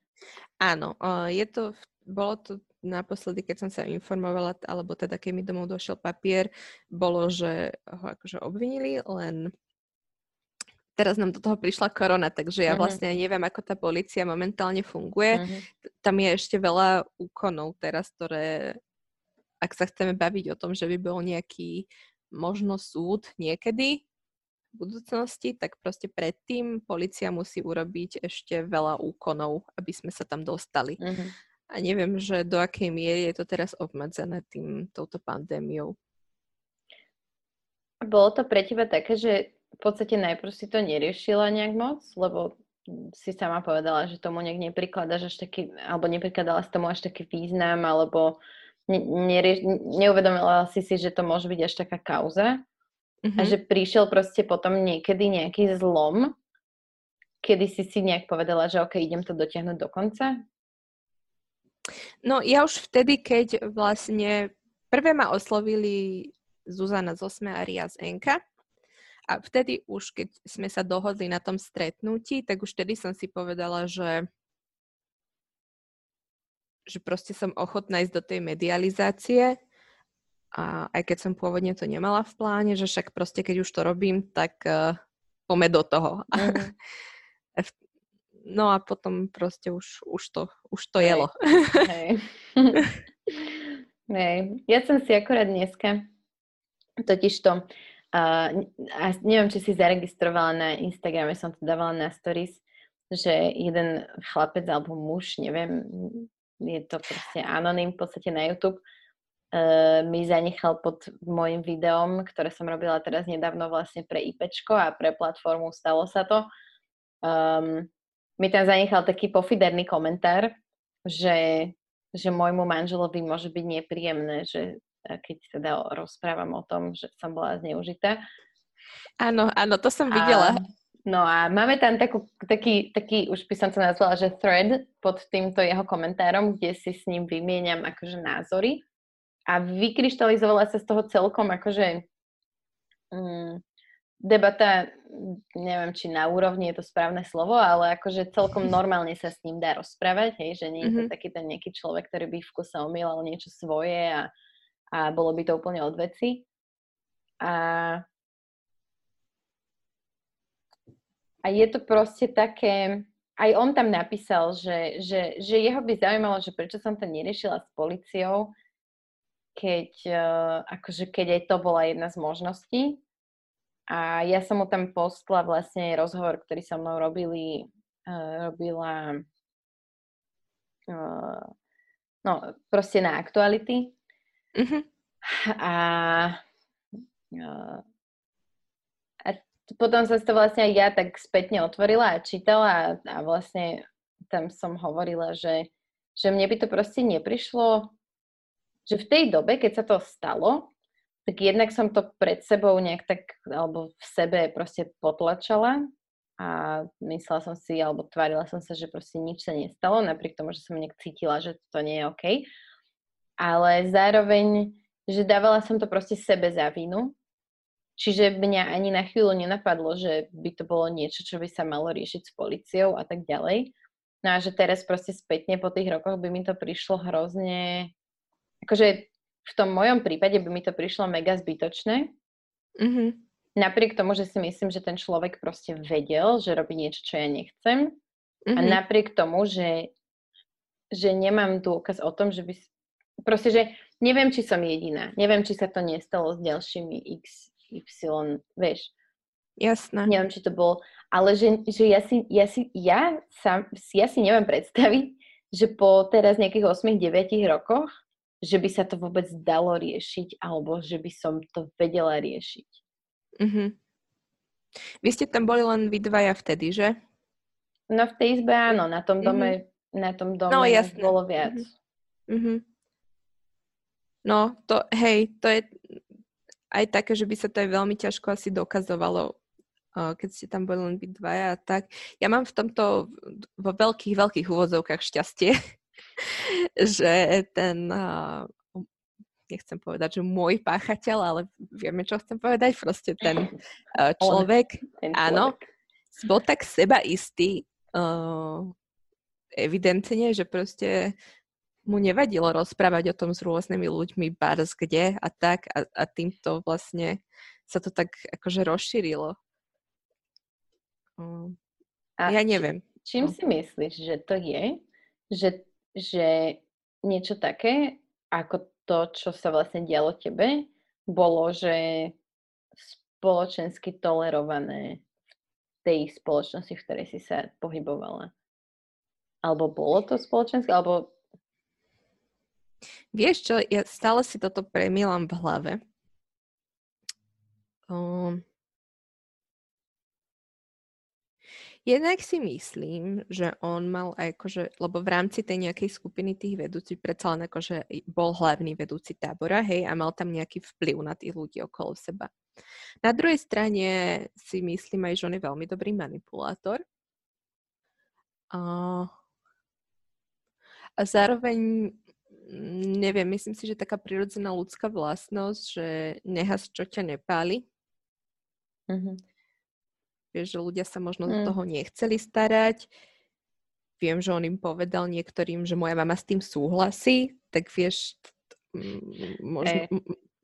Áno, je to, bolo to naposledy, keď som sa informovala, alebo teda keď mi domov došiel papier, bolo, že ho akože obvinili, len teraz nám do toho prišla korona, takže ja uh-huh. vlastne neviem, ako tá policia momentálne funguje. Uh-huh. Tam je ešte veľa úkonov teraz, ktoré, ak sa chceme baviť o tom, že by bol nejaký možno súd niekedy v budúcnosti, tak proste predtým policia musí urobiť ešte veľa úkonov, aby sme sa tam dostali. Uh-huh. A neviem, že do akej miery je to teraz obmedzené tým, touto pandémiou. Bolo to pre teba také, že v podstate najprv si to neriešila nejak moc, lebo si sama povedala, že tomu nejak neprikladaš až taký, alebo neprikladala si tomu až taký význam, alebo ne, nerieš, neuvedomila si si, že to môže byť až taká kauza. Mm-hmm. A že prišiel proste potom niekedy nejaký zlom, kedy si si nejak povedala, že OK, idem to dotiahnuť do konca? No ja už vtedy, keď vlastne prvé ma oslovili Zuzana z Osme a Ria z Enka, a vtedy už, keď sme sa dohodli na tom stretnutí, tak už vtedy som si povedala, že že proste som ochotná ísť do tej medializácie a aj keď som pôvodne to nemala v pláne, že však proste keď už to robím, tak uh, pome do toho. Mm. No a potom proste už, už, to, už to Hej. jelo. Hej. Hej. Ja som si akorát dneska totiž to, uh, a neviem, či si zaregistrovala na Instagrame, som to dávala na stories, že jeden chlapec alebo muž, neviem, je to proste anonym v podstate na YouTube, uh, mi zanechal pod môjim videom, ktoré som robila teraz nedávno vlastne pre IPčko a pre platformu Stalo sa to. Um, mi tam zanechal taký pofiderný komentár, že, že môjmu manželovi môže byť nepríjemné, že keď teda rozprávam o tom, že som bola zneužitá. Áno, áno, to som videla. A, no a máme tam takú, taký, taký, už by som to nazvala, že thread pod týmto jeho komentárom, kde si s ním vymieniam akože názory. A vykryštalizovala sa z toho celkom akože mm, debata, neviem, či na úrovni je to správne slovo, ale akože celkom normálne sa s ním dá rozprávať, hej, že nie je to mm-hmm. taký ten nejaký človek, ktorý by v kuse omýlal niečo svoje a a bolo by to úplne od veci. A, a je to proste také, aj on tam napísal, že, že, že jeho by zaujímalo, že prečo som to neriešila s policiou, keď, uh, akože keď aj to bola jedna z možností. A ja som mu tam postla vlastne rozhovor, ktorý so mnou robili, uh, robila uh, no proste na aktuality Uh-huh. A, a potom sa to vlastne aj ja tak spätne otvorila a čítala a, a vlastne tam som hovorila, že, že mne by to proste neprišlo, že v tej dobe, keď sa to stalo, tak jednak som to pred sebou nejak tak, alebo v sebe proste potlačala a myslela som si, alebo tvárila som sa, že proste nič sa nestalo, napriek tomu, že som nejak cítila, že to nie je OK ale zároveň, že dávala som to proste sebe za vinu. Čiže mňa ani na chvíľu nenapadlo, že by to bolo niečo, čo by sa malo riešiť s policiou a tak ďalej. No a že teraz proste spätne po tých rokoch by mi to prišlo hrozne... Akože v tom mojom prípade by mi to prišlo mega zbytočné. Mm-hmm. Napriek tomu, že si myslím, že ten človek proste vedel, že robí niečo, čo ja nechcem. Mm-hmm. A napriek tomu, že, že nemám dôkaz o tom, že by proste, že neviem, či som jediná. Neviem, či sa to nestalo s ďalšími X, Y, vieš. Jasné. Neviem, či to bolo, ale že, že ja, si, ja, si, ja, sám, ja si neviem predstaviť, že po teraz nejakých 8-9 rokoch, že by sa to vôbec dalo riešiť, alebo že by som to vedela riešiť. Mm-hmm. Vy ste tam boli len vy dvaja vtedy, že? No v tej izbe áno, na tom dome, mm-hmm. na tom dome no, jasné. bolo viac. Mm-hmm. No, to, hej, to je aj také, že by sa to aj veľmi ťažko asi dokazovalo, keď ste tam boli len byť dvaja a tak. Ja mám v tomto vo veľkých, veľkých úvodzovkách šťastie, že ten, nechcem povedať, že môj páchateľ, ale vieme, čo chcem povedať, proste ten človek, ten človek. áno, bol tak seba istý, evidentne, že proste mu nevadilo rozprávať o tom s rôznymi ľuďmi bars kde a tak a, a týmto vlastne sa to tak akože rozšírilo. A ja neviem. Či, čím no. si myslíš, že to je? Že, že niečo také, ako to, čo sa vlastne dialo tebe, bolo, že spoločensky tolerované v tej spoločnosti, v ktorej si sa pohybovala? Alebo bolo to spoločenské, alebo Vieš čo, ja stále si toto premielam v hlave. Um, Jednak si myslím, že on mal aj akože, lebo v rámci tej nejakej skupiny tých vedúcich predsa len akože bol hlavný vedúci tábora, hej, a mal tam nejaký vplyv na tých ľudí okolo seba. Na druhej strane si myslím aj, že on je veľmi dobrý manipulátor. A, a zároveň neviem, myslím si, že taká prirodzená ľudská vlastnosť, že nehas, čo ťa nepáli. Mm-hmm. Vieš, že ľudia sa možno mm. do toho nechceli starať. Viem, že on im povedal niektorým, že moja mama s tým súhlasí, tak vieš, možno,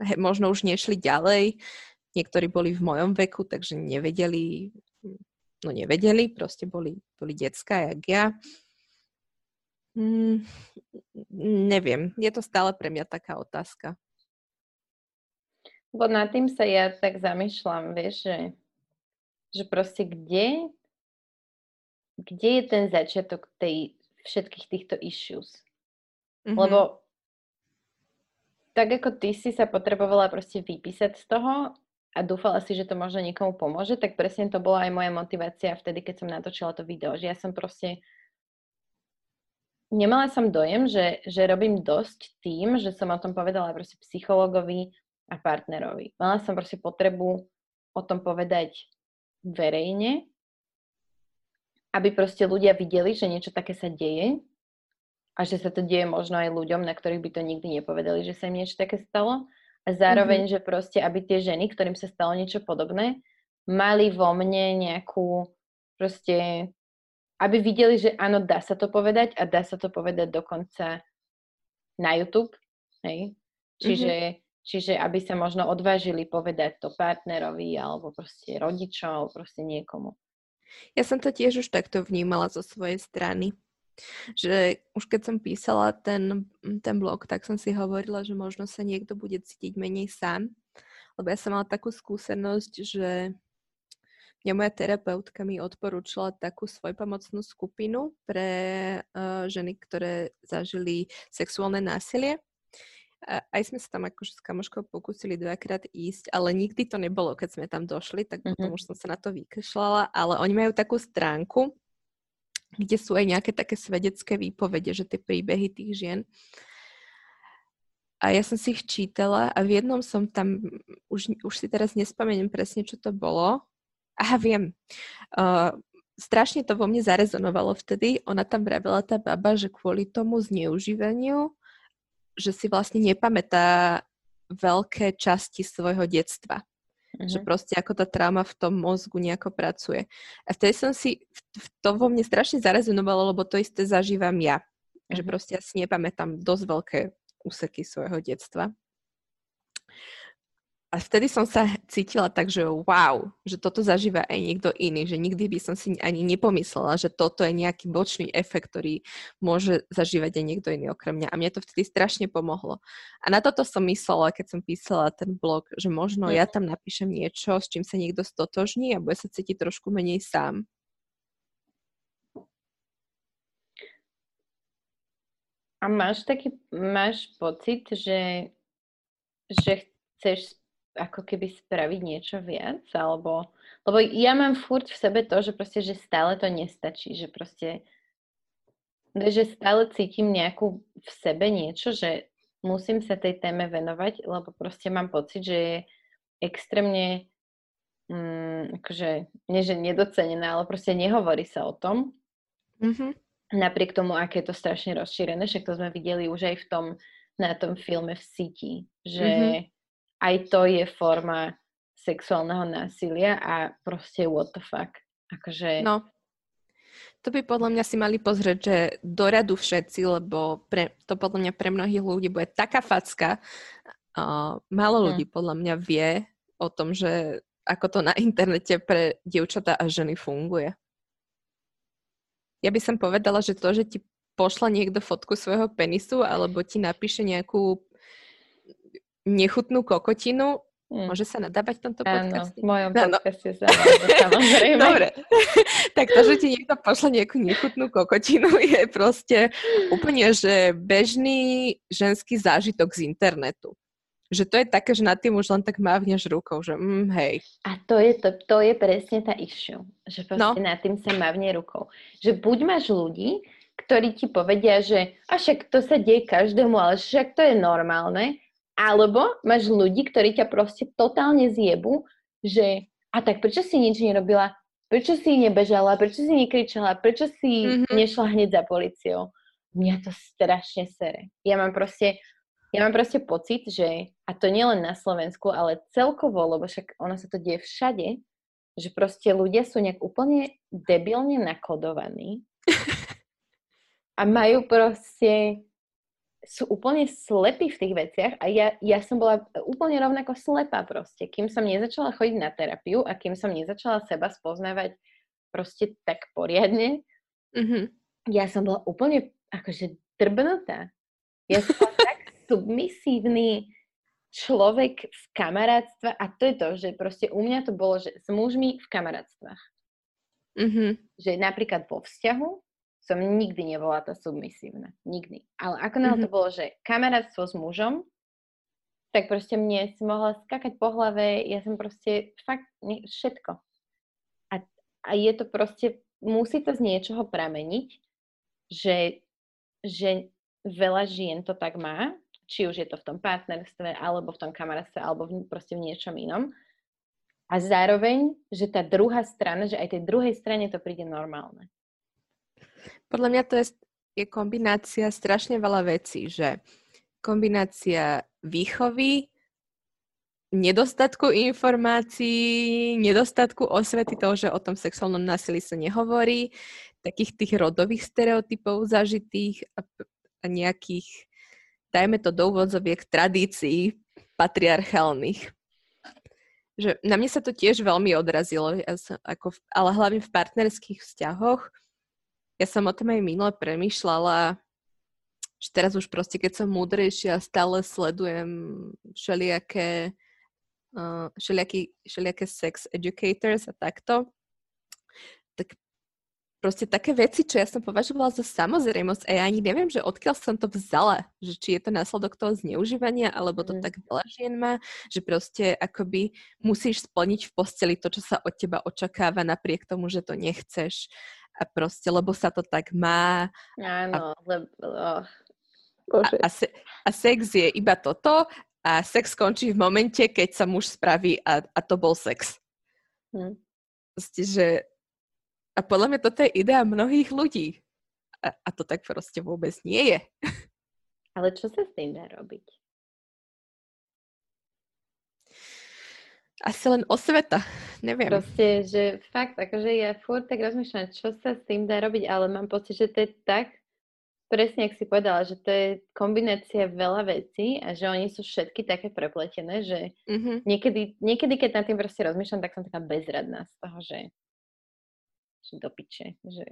hey. možno už nešli ďalej. Niektorí boli v mojom veku, takže nevedeli, no nevedeli, proste boli, boli detská, jak ja. Mm, neviem, je to stále pre mňa taká otázka. Bo nad tým sa ja tak zamýšľam, vieš, že, že proste kde, kde je ten začiatok tej, všetkých týchto issues? Mm-hmm. Lebo tak ako ty si sa potrebovala proste vypísať z toho a dúfala si, že to možno niekomu pomôže, tak presne to bola aj moja motivácia vtedy, keď som natočila to video, že ja som proste nemala som dojem, že, že robím dosť tým, že som o tom povedala proste psychologovi a partnerovi. Mala som proste potrebu o tom povedať verejne, aby proste ľudia videli, že niečo také sa deje a že sa to deje možno aj ľuďom, na ktorých by to nikdy nepovedali, že sa im niečo také stalo. A zároveň, mm-hmm. že proste, aby tie ženy, ktorým sa stalo niečo podobné, mali vo mne nejakú proste, aby videli, že áno, dá sa to povedať a dá sa to povedať dokonca na YouTube. Hej? Čiže, mm-hmm. čiže aby sa možno odvážili povedať to partnerovi alebo proste rodičom alebo proste niekomu. Ja som to tiež už takto vnímala zo svojej strany. Že už keď som písala ten, ten blog, tak som si hovorila, že možno sa niekto bude cítiť menej sám. Lebo ja som mala takú skúsenosť, že mňa moja terapeutka mi odporúčila takú svojpomocnú skupinu pre uh, ženy, ktoré zažili sexuálne násilie aj sme sa tam akože s kamoškou pokúsili dvakrát ísť, ale nikdy to nebolo, keď sme tam došli, tak mm-hmm. potom už som sa na to vykašľala, ale oni majú takú stránku, kde sú aj nejaké také svedecké výpovede, že tie príbehy tých žien. A ja som si ich čítala a v jednom som tam, už, už si teraz nespomeniem presne, čo to bolo. Aha, viem. Uh, strašne to vo mne zarezonovalo vtedy. Ona tam vravila tá baba, že kvôli tomu zneužívaniu že si vlastne nepamätá veľké časti svojho detstva. Mm-hmm. Že mhm. proste ako tá trauma v tom mozgu nejako pracuje. A vtedy som si, to vo mne strašne zarezonovalo, lebo to isté zažívam ja. Mm-hmm. Že mhm. proste ja si nepamätám dosť veľké úseky svojho detstva. A vtedy som sa cítila tak, že wow, že toto zažíva aj niekto iný, že nikdy by som si ani nepomyslela, že toto je nejaký bočný efekt, ktorý môže zažívať aj niekto iný okrem mňa. A mne to vtedy strašne pomohlo. A na toto som myslela, keď som písala ten blog, že možno ja tam napíšem niečo, s čím sa niekto stotožní a bude sa cítiť trošku menej sám. A máš taký, máš pocit, že, že chceš ako keby spraviť niečo viac, alebo, lebo ja mám furt v sebe to, že proste, že stále to nestačí, že proste, že stále cítim nejakú v sebe niečo, že musím sa tej téme venovať, lebo proste mám pocit, že je extrémne mm, akože, nie že nedocenená, ale proste nehovorí sa o tom. Mm-hmm. Napriek tomu, aké je to strašne rozšírené, však to sme videli už aj v tom, na tom filme v síti, že mm-hmm aj to je forma sexuálneho násilia a proste what the fuck. Akože... No, to by podľa mňa si mali pozrieť, že doradu všetci, lebo pre, to podľa mňa pre mnohých ľudí bude taká facka. Uh, málo hm. ľudí hmm. podľa mňa vie o tom, že ako to na internete pre dievčatá a ženy funguje. Ja by som povedala, že to, že ti pošla niekto fotku svojho penisu alebo ti napíše nejakú nechutnú kokotinu. Mm. Môže sa nadávať v tomto podcaste? Áno, v mojom podcaste sa samozrejme. Dobre. tak to, že ti niekto pošle nejakú nechutnú kokotinu je proste úplne, že bežný ženský zážitok z internetu. Že to je také, že nad tým už len tak mávneš rukou, že mm, hej. A to je, to, to je presne tá issue, že proste no. nad tým sa mávne rukou. Že buď máš ľudí, ktorí ti povedia, že a však to sa deje každému, ale však to je normálne alebo máš ľudí, ktorí ťa proste totálne zjebu, že a tak prečo si nič nerobila? Prečo si nebežala? Prečo si nekričala? Prečo si mm-hmm. nešla hneď za policiou? Mňa to strašne sere. Ja mám proste, ja mám proste pocit, že, a to nielen na Slovensku, ale celkovo, lebo však ono sa to deje všade, že proste ľudia sú nejak úplne debilne nakodovaní a majú proste sú úplne slepí v tých veciach a ja, ja som bola úplne rovnako slepá proste, kým som nezačala chodiť na terapiu a kým som nezačala seba spoznávať proste tak poriadne, mm-hmm. ja som bola úplne akože drbnutá. Ja som bola tak submisívny človek v kamarátstve a to je to, že proste u mňa to bolo, že s mužmi v kamarátstvách. Mm-hmm. Že napríklad vo vzťahu som nikdy nebola tá submisívna. Nikdy. Ale ako mm-hmm. to bolo, že kamarátstvo s mužom, tak proste mne si mohla skakať po hlave, ja som proste fakt ne, všetko. A, a je to proste, musí to z niečoho prameniť, že, že veľa žien to tak má, či už je to v tom partnerstve, alebo v tom kamarátstve, alebo v, proste v niečom inom. A zároveň, že tá druhá strana, že aj tej druhej strane to príde normálne. Podľa mňa to je, je kombinácia strašne veľa vecí, že kombinácia výchovy, nedostatku informácií, nedostatku osvety toho, že o tom sexuálnom násilí sa nehovorí, takých tých rodových stereotypov zažitých a, a nejakých, dajme to do úvodzoviek, tradícií patriarchálnych. Že na mne sa to tiež veľmi odrazilo, ja som, ako v, ale hlavne v partnerských vzťahoch. Ja som o tom aj minule premýšľala, že teraz už proste, keď som múdrejšia, stále sledujem všelijaké, uh, všelijaký, všelijaké sex educators a takto, tak proste také veci, čo ja som považovala za samozrejmosť a ja ani neviem, že odkiaľ som to vzala, že či je to následok toho zneužívania, alebo to mm. tak veľa žien má, že proste akoby musíš splniť v posteli to, čo sa od teba očakáva napriek tomu, že to nechceš a proste, lebo sa to tak má. Áno, a... lebo... Oh. Bože. A, a, se, a sex je iba toto a sex skončí v momente, keď sa muž spraví a, a to bol sex. Hm. Proste, že a podľa mňa toto je idea mnohých ľudí. A, a to tak proste vôbec nie je. Ale čo sa s tým dá robiť? Asi len osveta, neviem. Proste, že fakt, akože ja furt tak rozmýšľam, čo sa s tým dá robiť, ale mám pocit, že to je tak presne, ak si povedala, že to je kombinácia veľa vecí a že oni sú všetky také prepletené, že mm-hmm. niekedy, niekedy, keď nad tým proste rozmýšľam, tak som taká bezradná z toho, že, že do piče. Že,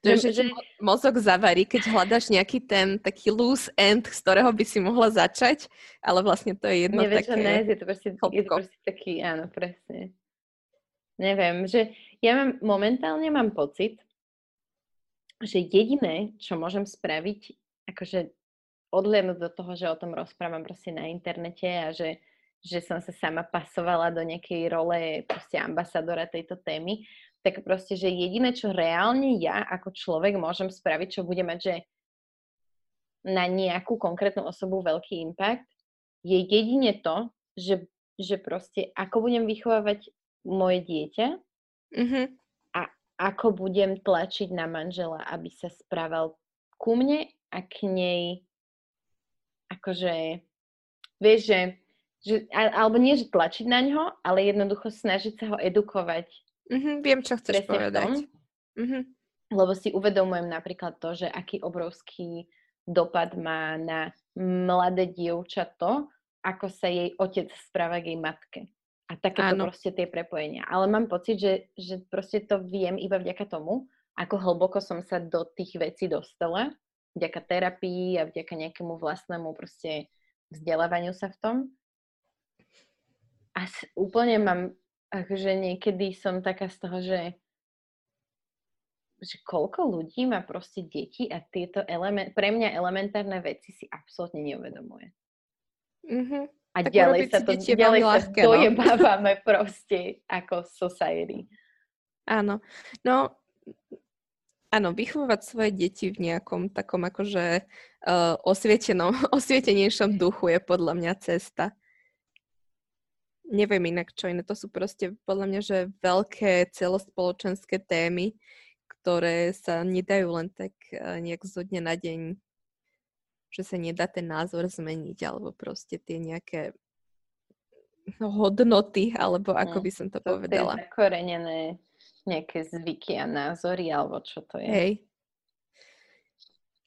to, že, že, mozog zavarí, keď hľadaš nejaký ten taký loose end, z ktorého by si mohla začať, ale vlastne to je jedno Nevieš, také... Nevieš, je to proste, je to proste taký, áno, presne. Neviem, že ja mám, momentálne mám pocit, že jediné, čo môžem spraviť, akože odhliadnúť do toho, že o tom rozprávam proste na internete a že, že som sa sama pasovala do nejakej role proste ambasadora tejto témy, tak proste, že jediné, čo reálne ja ako človek môžem spraviť, čo bude mať, že na nejakú konkrétnu osobu veľký impact, je jedine to, že, že proste ako budem vychovávať moje dieťa, mm-hmm ako budem tlačiť na manžela, aby sa správal ku mne a k nej akože, vieš, že, že alebo nie, že tlačiť na ňo, ale jednoducho snažiť sa ho edukovať. Mm-hmm, viem, čo chceš povedať. Mm-hmm. Lebo si uvedomujem napríklad to, že aký obrovský dopad má na mladé dievča to, ako sa jej otec správa k jej matke. A takéto Áno. proste tie prepojenia. Ale mám pocit, že, že proste to viem iba vďaka tomu, ako hlboko som sa do tých vecí dostala, vďaka terapii a vďaka nejakému vlastnému proste vzdelávaniu sa v tom. A úplne mám, akože niekedy som taká z toho, že že koľko ľudí má proste deti a tieto element, pre mňa elementárne veci si absolútne neuvedomuje. Mm-hmm. A tak ďalej sa to ďalej sa ľahké, no. dojebávame no. proste ako society. Áno. No, áno, vychovať svoje deti v nejakom takom akože uh, osvietenom, osvietenejšom duchu je podľa mňa cesta. Neviem inak čo iné. To sú proste podľa mňa, že veľké celospoločenské témy, ktoré sa nedajú len tak uh, nejak zo dňa na deň že sa nedá ten názor zmeniť, alebo proste tie nejaké hodnoty, alebo ako by som to, to povedala. To zakorenené nejaké zvyky a názory, alebo čo to je. Hej.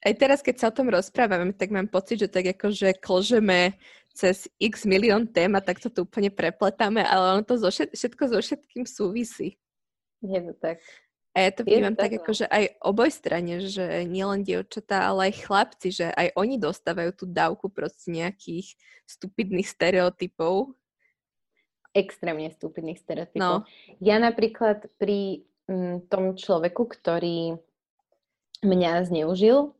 Aj teraz, keď sa o tom rozprávame, tak mám pocit, že tak ako, že klžeme cez x milión tém a tak to tu úplne prepletáme, ale ono to zo všet, všetko so všetkým súvisí. Je to tak. A ja to vnímam tak, ako, že aj oboj strane, že nielen dievčatá, ale aj chlapci, že aj oni dostávajú tú dávku proste nejakých stupidných stereotypov. Extrémne stupidných stereotypov. No. Ja napríklad pri m, mm, tom človeku, ktorý mňa zneužil,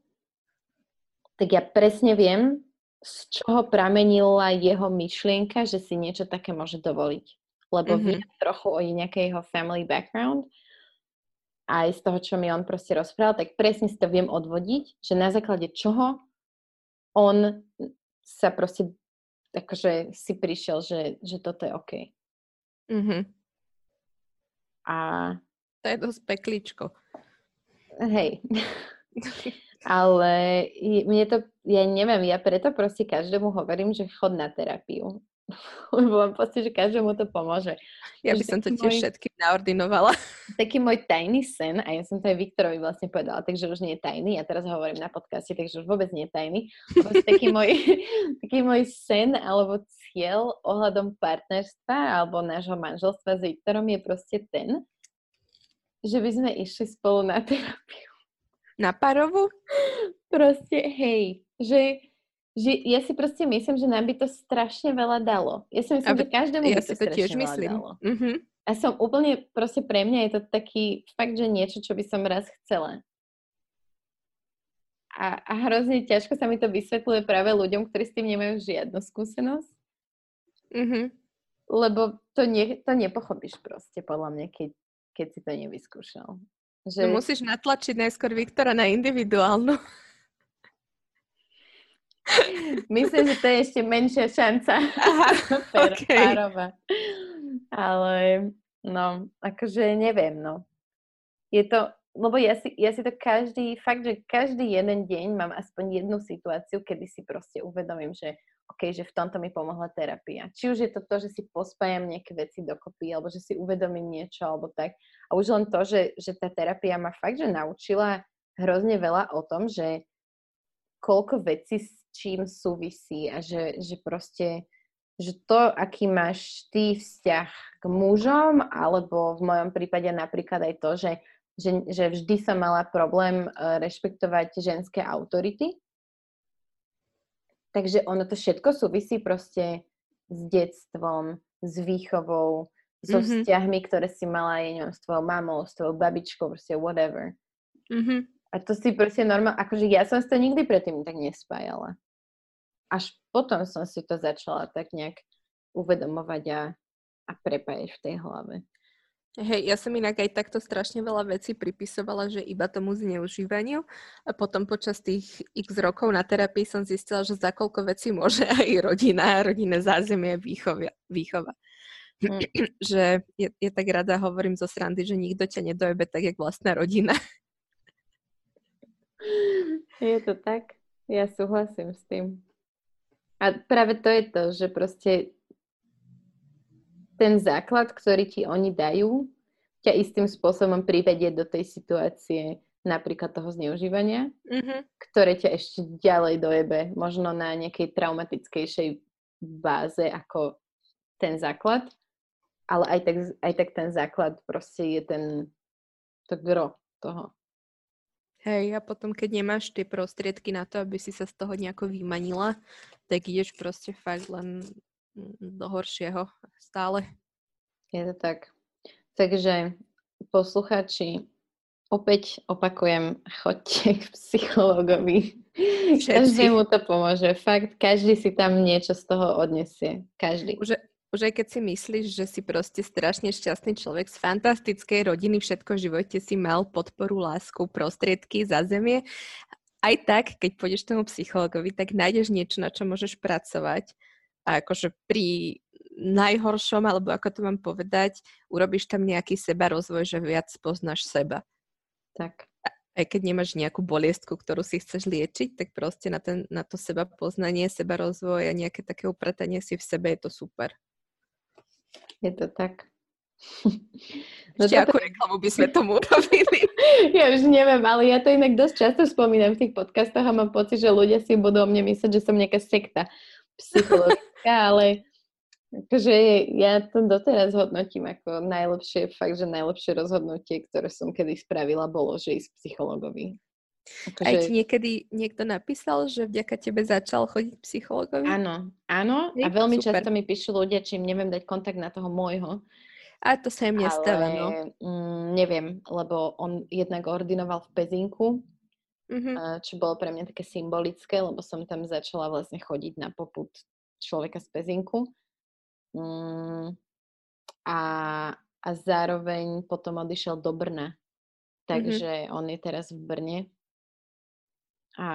tak ja presne viem, z čoho pramenila jeho myšlienka, že si niečo také môže dovoliť. Lebo mm-hmm. viem trochu o nejakej jeho family background aj z toho, čo mi on proste rozprával, tak presne si to viem odvodiť, že na základe čoho on sa proste akože si prišiel, že, že toto je OK. Mm-hmm. A... To je dosť peklíčko. Hej. Ale mne to, ja neviem, ja preto proste každému hovorím, že chod na terapiu. Lebo mám pocit, že každému to pomôže. Ja by som to tiež môj, všetkým naordinovala. Taký môj tajný sen, a ja som to aj Viktorovi vlastne povedala, takže už nie je tajný, ja teraz hovorím na podcaste, takže už vôbec nie je tajný. Taký môj, taký môj sen alebo cieľ ohľadom partnerstva alebo nášho manželstva s Viktorom je proste ten, že by sme išli spolu na terapiu. Na parovu? Proste, hej, že, že ja si proste myslím, že nám by to strašne veľa dalo. Ja si myslím, Aby, že každému ja by to, si to tiež myslím. dalo. Mm-hmm. A som úplne, proste pre mňa je to taký fakt, že niečo, čo by som raz chcela. A, a hrozne ťažko sa mi to vysvetľuje práve ľuďom, ktorí s tým nemajú žiadnu skúsenosť. Mm-hmm. Lebo to, nie, to nepochopíš proste, podľa mňa, keď, keď si to nevyskúšal. Že... No musíš natlačiť najskôr Viktora na individuálnu. Myslím, že to je ešte menšia šanca. Aha, okay. Ale no, akože neviem, no. Je to, lebo ja si, ja si to každý, fakt, že každý jeden deň mám aspoň jednu situáciu, kedy si proste uvedomím, že OK, že v tomto mi pomohla terapia. Či už je to to, že si pospájam nejaké veci dokopy, alebo že si uvedomím niečo, alebo tak. A už len to, že, že tá terapia ma fakt, že naučila hrozne veľa o tom, že koľko vecí s čím súvisí a že, že proste, že to, aký máš ty vzťah k mužom, alebo v mojom prípade napríklad aj to, že, že, že vždy som mala problém uh, rešpektovať ženské autority, Takže ono to všetko súvisí proste s detstvom, s výchovou, so mm-hmm. vzťahmi, ktoré si mala, ja neviem, s tvojou mamou, s tvojou babičkou, proste whatever. Mm-hmm. A to si proste normálne, akože ja som si to nikdy predtým tak nespájala. Až potom som si to začala tak nejak uvedomovať a, a prepájať v tej hlave. Hej, ja som inak aj takto strašne veľa vecí pripisovala, že iba tomu zneužívaniu a potom počas tých x rokov na terapii som zistila, že za koľko vecí môže aj rodina, rodinné zázemie, výchova. výchova. Mm. že je, je tak rada, hovorím zo srandy, že nikto ťa nedojebe tak, jak vlastná rodina. Je to tak? Ja súhlasím s tým. A práve to je to, že proste ten základ, ktorý ti oni dajú, ťa istým spôsobom privedie do tej situácie napríklad toho zneužívania, mm-hmm. ktoré ťa ešte ďalej dojebe, možno na nejakej traumatickejšej báze ako ten základ, ale aj tak, aj tak ten základ proste je ten to gro toho. Hej, a potom, keď nemáš tie prostriedky na to, aby si sa z toho nejako vymanila, tak ideš proste fakt len do horšieho stále. Je to tak. Takže posluchači, opäť opakujem, chodte k psychologovi. Každému to pomôže. Fakt, každý si tam niečo z toho odnesie. Každý. Už, už aj keď si myslíš, že si proste strašne šťastný človek z fantastickej rodiny, všetko v živote si mal podporu, lásku, prostriedky, zázemie, aj tak, keď pôjdeš tomu psychologovi, tak nájdeš niečo, na čo môžeš pracovať a akože pri najhoršom, alebo ako to mám povedať, urobíš tam nejaký seba rozvoj, že viac poznáš seba. Tak. Aj keď nemáš nejakú boliestku, ktorú si chceš liečiť, tak proste na, ten, na to seba poznanie, seba rozvoj a nejaké také upratanie si v sebe je to super. Je to tak. No Ešte akú reklamu by sme tomu urobili? ja už neviem, ale ja to inak dosť často spomínam v tých podcastoch a mám pocit, že ľudia si budú o mne myslieť, že som nejaká sekta psychologická, ale akože ja to doteraz hodnotím ako najlepšie, fakt, že najlepšie rozhodnutie, ktoré som kedy spravila, bolo, že ísť psychologovi. Akože... Aj ti niekedy niekto napísal, že vďaka tebe začal chodiť psychologovi? Áno, áno. A veľmi Super. často mi píšu ľudia, či im neviem dať kontakt na toho môjho. A to sa im nestáva, no. Mm, neviem, lebo on jednak ordinoval v Pezinku mm-hmm. čo bolo pre mňa také symbolické, lebo som tam začala vlastne chodiť na poput človeka z Pezinku. Mm, a, a zároveň potom odišiel do Brna. Mhm. Takže mm-hmm. on je teraz v Brne. A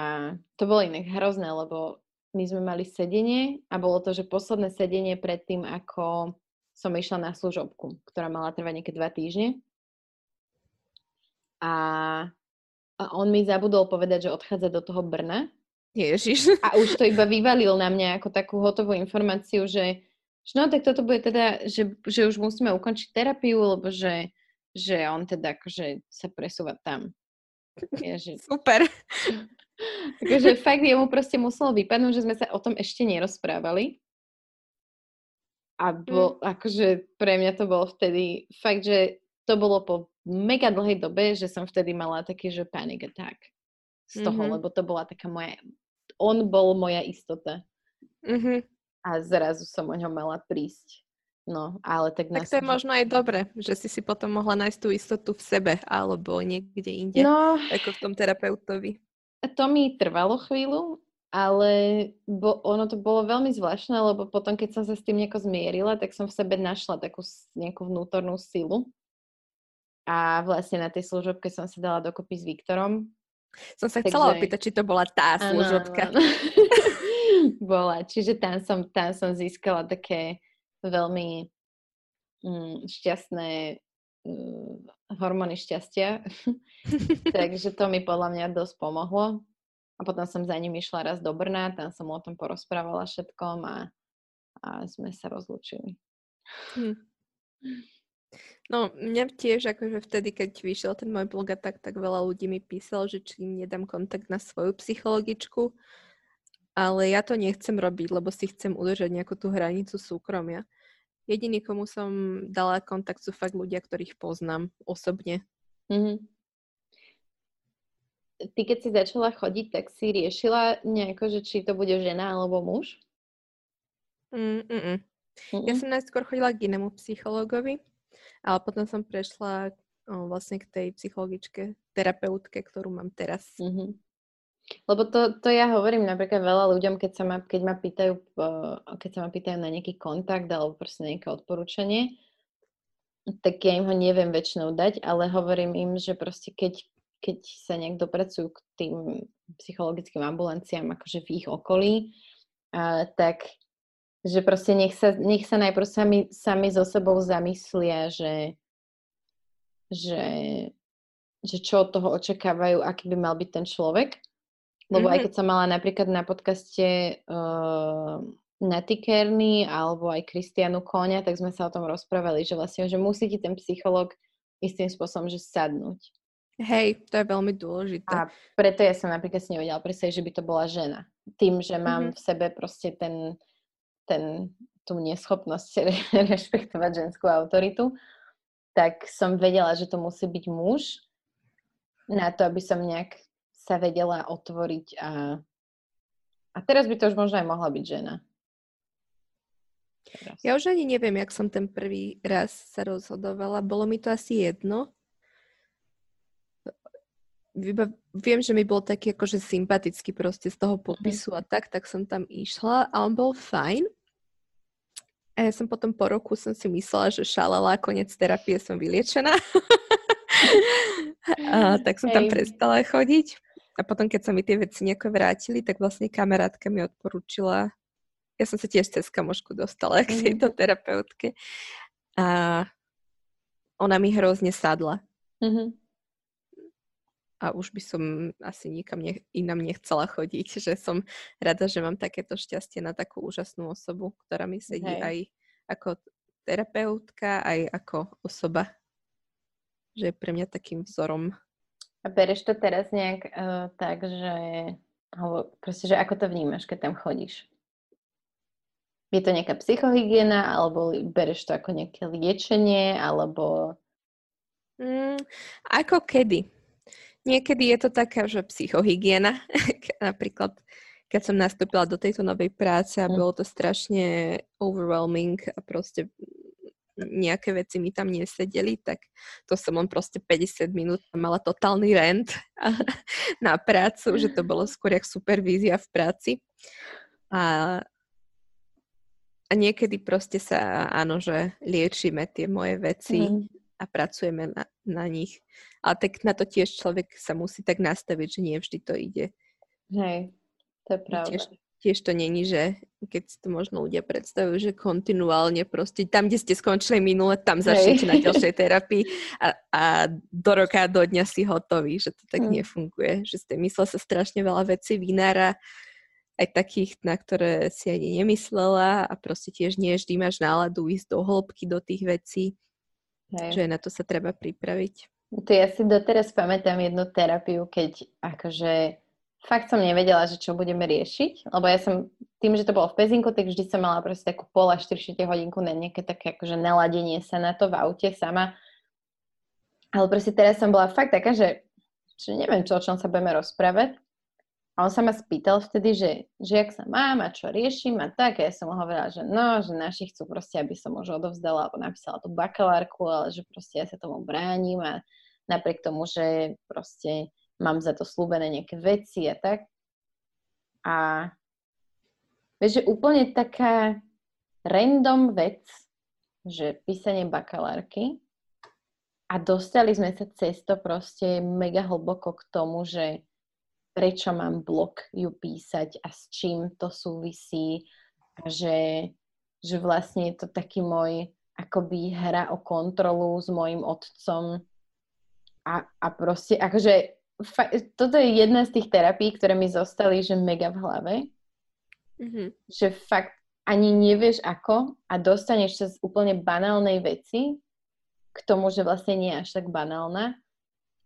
to bolo inak hrozné, lebo my sme mali sedenie a bolo to, že posledné sedenie pred tým, ako som išla na služobku, ktorá mala trvať nejaké dva týždne. A, a on mi zabudol povedať, že odchádza do toho Brna. Ježiš. A už to iba vyvalil na mňa ako takú hotovú informáciu, že, že no tak toto bude teda, že, že už musíme ukončiť terapiu, lebo že, že on teda akože sa presúva tam. Ježiš. Super. Takže fakt jemu proste muselo vypadnúť, že sme sa o tom ešte nerozprávali. A bol, mm. akože pre mňa to bolo vtedy fakt, že to bolo po mega dlhej dobe, že som vtedy mala taký, že panic attack z toho, mm-hmm. lebo to bola taká moja, on bol moja istota. Mm-hmm. A zrazu som o ňom mala prísť. No, ale tak... Tak to je možno aj dobre, že si si potom mohla nájsť tú istotu v sebe alebo niekde inde, no, ako v tom terapeutovi. To mi trvalo chvíľu, ale bo, ono to bolo veľmi zvláštne, lebo potom, keď som sa s tým nejako zmierila, tak som v sebe našla takú nejakú vnútornú silu. A vlastne na tej služobke som sa dala dokopy s Viktorom. Som sa Takže... chcela opýtať, či to bola tá služobka. Ano, ano. bola. Čiže tam som, tam som získala také veľmi mm, šťastné mm, hormóny šťastia. Takže to mi podľa mňa dosť pomohlo. A potom som za ním išla raz do Brna, tam som o tom porozprávala všetkom a, a sme sa rozlúčili. Hm. No, mňa tiež, akože vtedy, keď vyšiel ten môj blog a tak, tak veľa ľudí mi písalo, že či im nedám kontakt na svoju psychologičku, ale ja to nechcem robiť, lebo si chcem udržať nejakú tú hranicu súkromia. Jediný, komu som dala kontakt, sú fakt ľudia, ktorých poznám osobne. Mm-hmm. Ty, keď si začala chodiť, tak si riešila nejako, že či to bude žena alebo muž? Mm, mm, mm. Ja som najskôr chodila k inému psychologovi, ale potom som prešla o, vlastne k tej psychologičke, terapeutke, ktorú mám teraz. Mm-hmm. Lebo to, to ja hovorím napríklad veľa ľuďom, keď, sa ma, keď, ma pýtajú, keď sa ma pýtajú na nejaký kontakt alebo proste nejaké odporúčanie, tak ja im ho neviem väčšinou dať, ale hovorím im, že proste keď, keď sa nejak dopracujú k tým psychologickým ambulanciám akože v ich okolí, tak že proste nech sa, nech sa najprv sami, sami so sebou zamyslia, že, že, že čo od toho očakávajú, aký by mal byť ten človek lebo mm-hmm. aj keď som mala napríklad na podcaste uh, Natty Kearney alebo aj Kristianu Konia, tak sme sa o tom rozprávali, že vlastne, že musí ti ten psycholog istým spôsobom, že sadnúť. Hej, to je veľmi dôležité. A preto ja som napríklad si nevedela predstaviť, že by to bola žena. Tým, že mám mm-hmm. v sebe proste ten, ten, tú neschopnosť rešpektovať ženskú autoritu, tak som vedela, že to musí byť muž na to, aby som nejak sa vedela otvoriť a, a teraz by to už možno aj mohla byť žena. Teraz. Ja už ani neviem, jak som ten prvý raz sa rozhodovala. Bolo mi to asi jedno. Viem, že mi bol taký akože sympatický proste z toho mhm. popisu a tak, tak som tam išla a on bol fajn. A ja som potom po roku som si myslela, že šalala, koniec terapie som vyliečená. a, tak som tam prestala chodiť. A potom, keď sa mi tie veci nejako vrátili, tak vlastne kamarátka mi odporúčila, ja som sa tiež cez kamošku dostala k mhm. tejto terapeutke a ona mi hrozne sadla. Mm-hmm. A už by som asi nikam ne, inam nechcela chodiť, že som rada, že mám takéto šťastie na takú úžasnú osobu, ktorá mi sedí Hej. aj ako terapeutka, aj ako osoba. Že je pre mňa takým vzorom a bereš to teraz nejak uh, tak, že alebo proste, že ako to vnímaš, keď tam chodíš? Je to nejaká psychohygiena, alebo bereš to ako nejaké liečenie, alebo... Mm, ako kedy. Niekedy je to taká, že psychohygiena. Napríklad, keď som nastúpila do tejto novej práce a mm. bolo to strašne overwhelming a proste nejaké veci mi tam nesedeli, tak to som len proste 50 minút mala totálny rent na prácu, že to bolo skôr jak supervízia v práci. A, a niekedy proste sa, áno, že liečíme tie moje veci mm. A pracujeme na, na nich. Ale tak na to tiež človek sa musí tak nastaviť, že nie vždy to ide. Hej, to je pravda. Tiež, tiež to není, že keď si to možno ľudia predstavujú, že kontinuálne proste tam, kde ste skončili minule, tam začnete na ďalšej terapii a, a do roka, do dňa si hotový, že to tak mm. nefunguje. Že ste mysle sa strašne veľa vecí vynára, aj takých, na ktoré si ani nemyslela a proste tiež nie vždy máš náladu ísť do hĺbky do tých vecí, Hej. že na to sa treba pripraviť. To ja si doteraz pamätám jednu terapiu, keď akože fakt som nevedela, že čo budeme riešiť, lebo ja som, tým, že to bolo v Pezinku, tak vždy som mala proste takú pol až 4 hodinku na nejaké také akože naladenie sa na to v aute sama. Ale proste teraz som bola fakt taká, že, že neviem, čo, o čom sa budeme rozprávať. On sa ma spýtal vtedy, že, že jak sa mám a čo riešim a tak. A ja som mu hovorila, že no, že naši chcú proste, aby som už odovzdala alebo napísala tú bakalárku, ale že proste ja sa tomu bránim a napriek tomu, že proste mám za to slúbené nejaké veci a tak. A vieš, že úplne taká random vec, že písanie bakalárky a dostali sme sa cesto proste mega hlboko k tomu, že prečo mám blog ju písať a s čím to súvisí a že, že vlastne je to taký môj akoby hra o kontrolu s mojim otcom a, a proste akože fa- toto je jedna z tých terapií, ktoré mi zostali, že mega v hlave. Mm-hmm. Že fakt ani nevieš ako a dostaneš sa z úplne banálnej veci k tomu, že vlastne nie je až tak banálna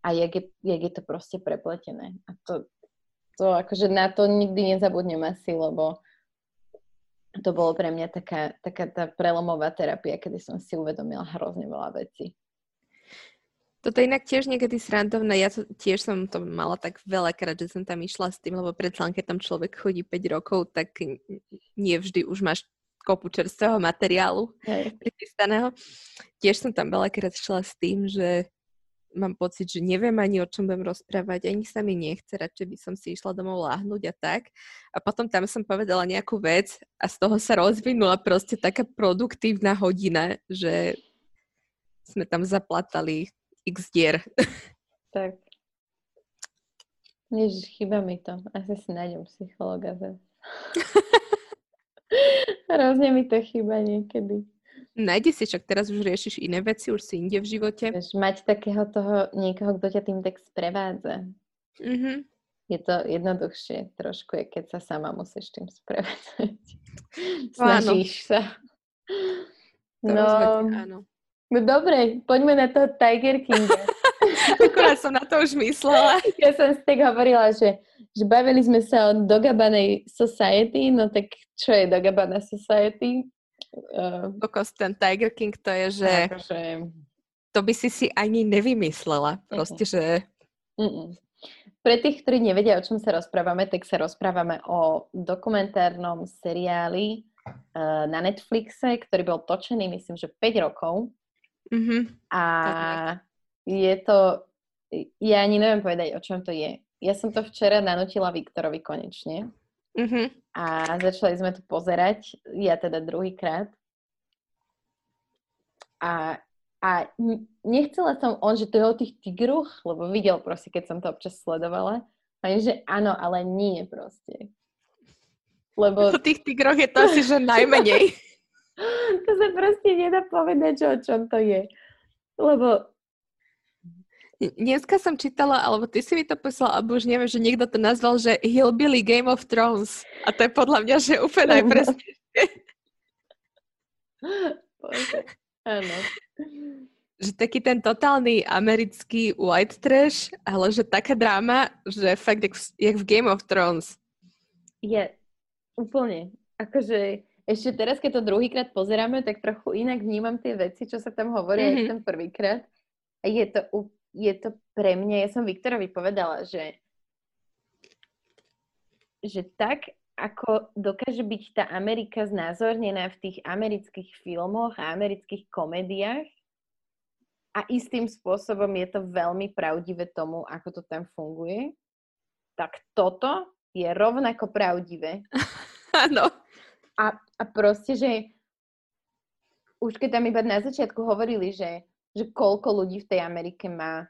a jak je, jak je to proste prepletené. A to, to akože na to nikdy nezabudnem asi, lebo to bolo pre mňa taká, taká tá prelomová terapia, kedy som si uvedomila hrozne veľa vecí. Toto je inak tiež niekedy srandovné. Ja to, tiež som to mala tak veľakrát, že som tam išla s tým, lebo predsa keď tam človek chodí 5 rokov, tak nie vždy už máš kopu čerstvého materiálu pripísaného. Tiež som tam veľakrát šla s tým, že mám pocit, že neviem ani o čom budem rozprávať, ani sa mi nechce, radšej by som si išla domov láhnuť a tak. A potom tam som povedala nejakú vec a z toho sa rozvinula proste taká produktívna hodina, že sme tam zaplatali x dier. Tak. Ježiš, chýba mi to. Asi si nájdem psychologa. Hrozne mi to chýba niekedy. Nájdi si, však teraz už riešiš iné veci, už si inde v živote. Vieš, mať takého toho niekoho, kto ťa tým tak sprevádza. Mm-hmm. Je to jednoduchšie trošku, keď sa sama musíš tým sprevádzať. Snažíš sa. no, áno. No dobre, poďme na toho Tiger Kinga. Akurát som na to už myslela. Ja som si tak hovorila, že, že bavili sme sa o Dogabanej Society, no tak čo je Dogabana Society? Uh, Kokos, ten Tiger King to je, že akože... to by si si ani nevymyslela. Proste, uh-uh. že... Uh-uh. Pre tých, ktorí nevedia, o čom sa rozprávame, tak sa rozprávame o dokumentárnom seriáli uh, na Netflixe, ktorý bol točený, myslím, že 5 rokov Mm-hmm. A je to, ja ani neviem povedať, o čom to je. Ja som to včera nanotila Viktorovi konečne. Mm-hmm. A začali sme to pozerať, ja teda druhýkrát. A, a nechcela som on, že to je o tých tigroch, lebo videl proste, keď som to občas sledovala. A že áno, ale nie proste. Lebo... O tých tigroch je to asi, že najmenej. to sa proste nedá povedať, že o čom to je. Lebo Dneska som čítala, alebo ty si mi to poslal, alebo už neviem, že niekto to nazval, že Hillbilly Game of Thrones. A to je podľa mňa, že úplne najpresnejšie. Áno. Že taký ten totálny americký white trash, ale že taká dráma, že fakt jak, jak v Game of Thrones. Je, úplne. Akože ešte teraz, keď to druhýkrát pozeráme, tak trochu inak vnímam tie veci, čo sa tam hovorí mm-hmm. ten prvýkrát. A je to, je to pre mňa, ja som Viktorovi povedala, že že tak ako dokáže byť tá Amerika znázornená v tých amerických filmoch a amerických komediách a istým spôsobom je to veľmi pravdivé tomu, ako to tam funguje, tak toto je rovnako pravdivé. Áno. a, a proste, že už keď tam iba na začiatku hovorili, že, že koľko ľudí v tej Amerike má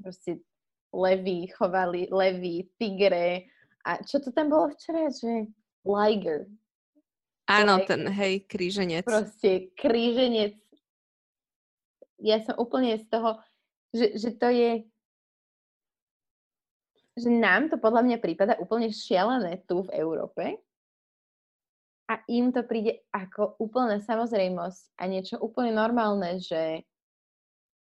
proste levy, chovali levy, tigre, a čo to tam bolo včera, že Liger. Áno, ten, hej, kríženec. Proste kríženec. Ja som úplne z toho, že, že to je, že nám to podľa mňa prípada úplne šialené tu v Európe a im to príde ako úplná samozrejmosť a niečo úplne normálne, že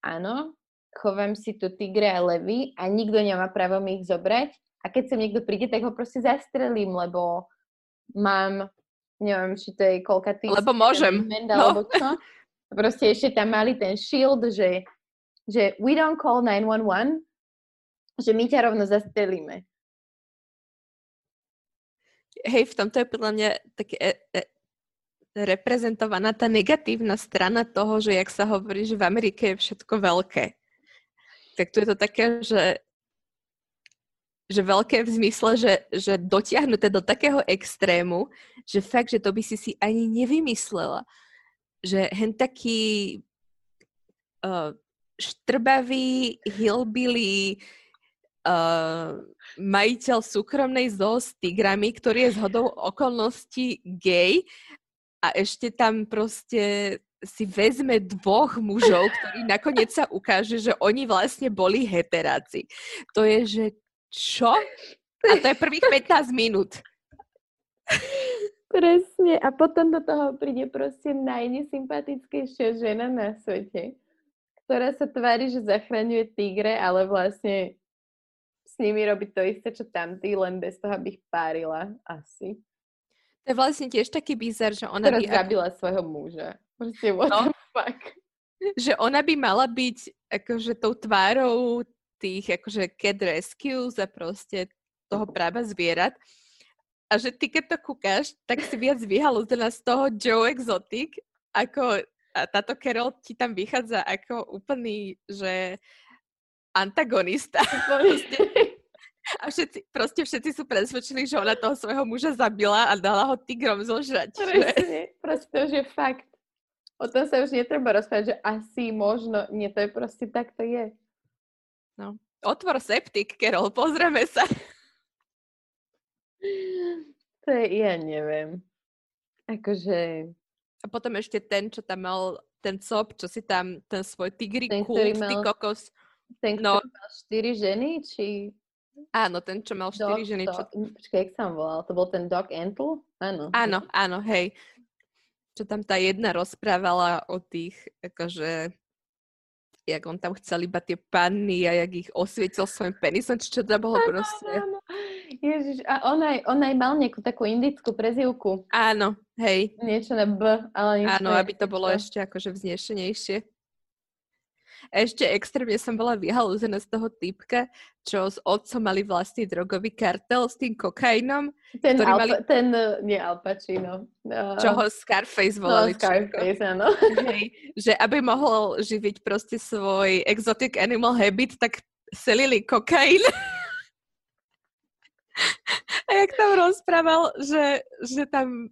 áno, chovám si tu tigre a levy a nikto nemá právo mi ich zobrať a keď sem niekto príde, tak ho proste zastrelím, lebo mám, neviem, či to je koľka tých... Lebo môžem. no. Alebo čo. Proste ešte tam mali ten shield, že, že we don't call 911, že my ťa rovno zastrelíme. Hej, v tomto je podľa mňa také e, e, reprezentovaná tá negatívna strana toho, že jak sa hovorí, že v Amerike je všetko veľké. Tak tu je to také, že že veľké v zmysle, že, že dotiahnuté do takého extrému, že fakt, že to by si si ani nevymyslela. Že hen taký uh, štrbavý, hillbilly, uh, majiteľ súkromnej zoo s tigrami, ktorý je z hodou okolností gay a ešte tam proste si vezme dvoch mužov, ktorí nakoniec sa ukáže, že oni vlastne boli heteráci. To je, že čo? A to je prvých 15 minút. Presne. A potom do toho príde proste najnesympatickejšia žena na svete, ktorá sa tvári, že zachraňuje tigre, ale vlastne nimi robí to isté, čo tamtý, len bez toho, aby ich párila. Asi. To je vlastne tiež taký bizar, že ona Ktorá by... zabila svojho muža. Proste what no. the fuck. Že ona by mala byť akože tou tvárou tých akože cat rescues a proste toho práva zvierat. A že ty keď to kúkaš, tak si viac vyhalúzená z toho Joe Exotic, ako a táto Carol ti tam vychádza ako úplný, že antagonista. A všetci, proste všetci sú presvedčení, že ona toho svojho muža zabila a dala ho tigrom zožrať. Presne, proste to už je fakt. O tom sa už netreba rozprávať, že asi, možno, nie, to je proste tak to je. No. Otvor septik, Kerol, pozrieme sa. To je, ja neviem. Akože... A potom ešte ten, čo tam mal, ten cop, čo si tam, ten svoj tigri ten, kult, mal, ty kokos. Ten, no. mal štyri ženy, či... Áno, ten, čo mal štyri ženy. Čo... Počkaj, jak sa volal? To bol ten Doc Antle? Áno. Áno, áno, hej. Čo tam tá jedna rozprávala o tých, akože jak on tam chcel iba tie panny a jak ich osvietil svojim penisom, či čo to bolo ano, proste. Áno. Ježiš, a on aj, on aj mal nejakú takú indickú prezivku. Áno, hej. Niečo na B, ale niečo Áno, aby to bolo ešte akože vznešenejšie. Ešte extrémne som bola vyhalúzená z toho typka, čo s otcom mali vlastný drogový kartel s tým kokainom. Ten, Alpa, mali... ten nie Al Pacino. Uh, čo ho Scarface volali. No, Scarface, áno. Hej, že aby mohol živiť proste svoj exotic animal habit, tak selili kokain. A jak tam rozprával, že, že tam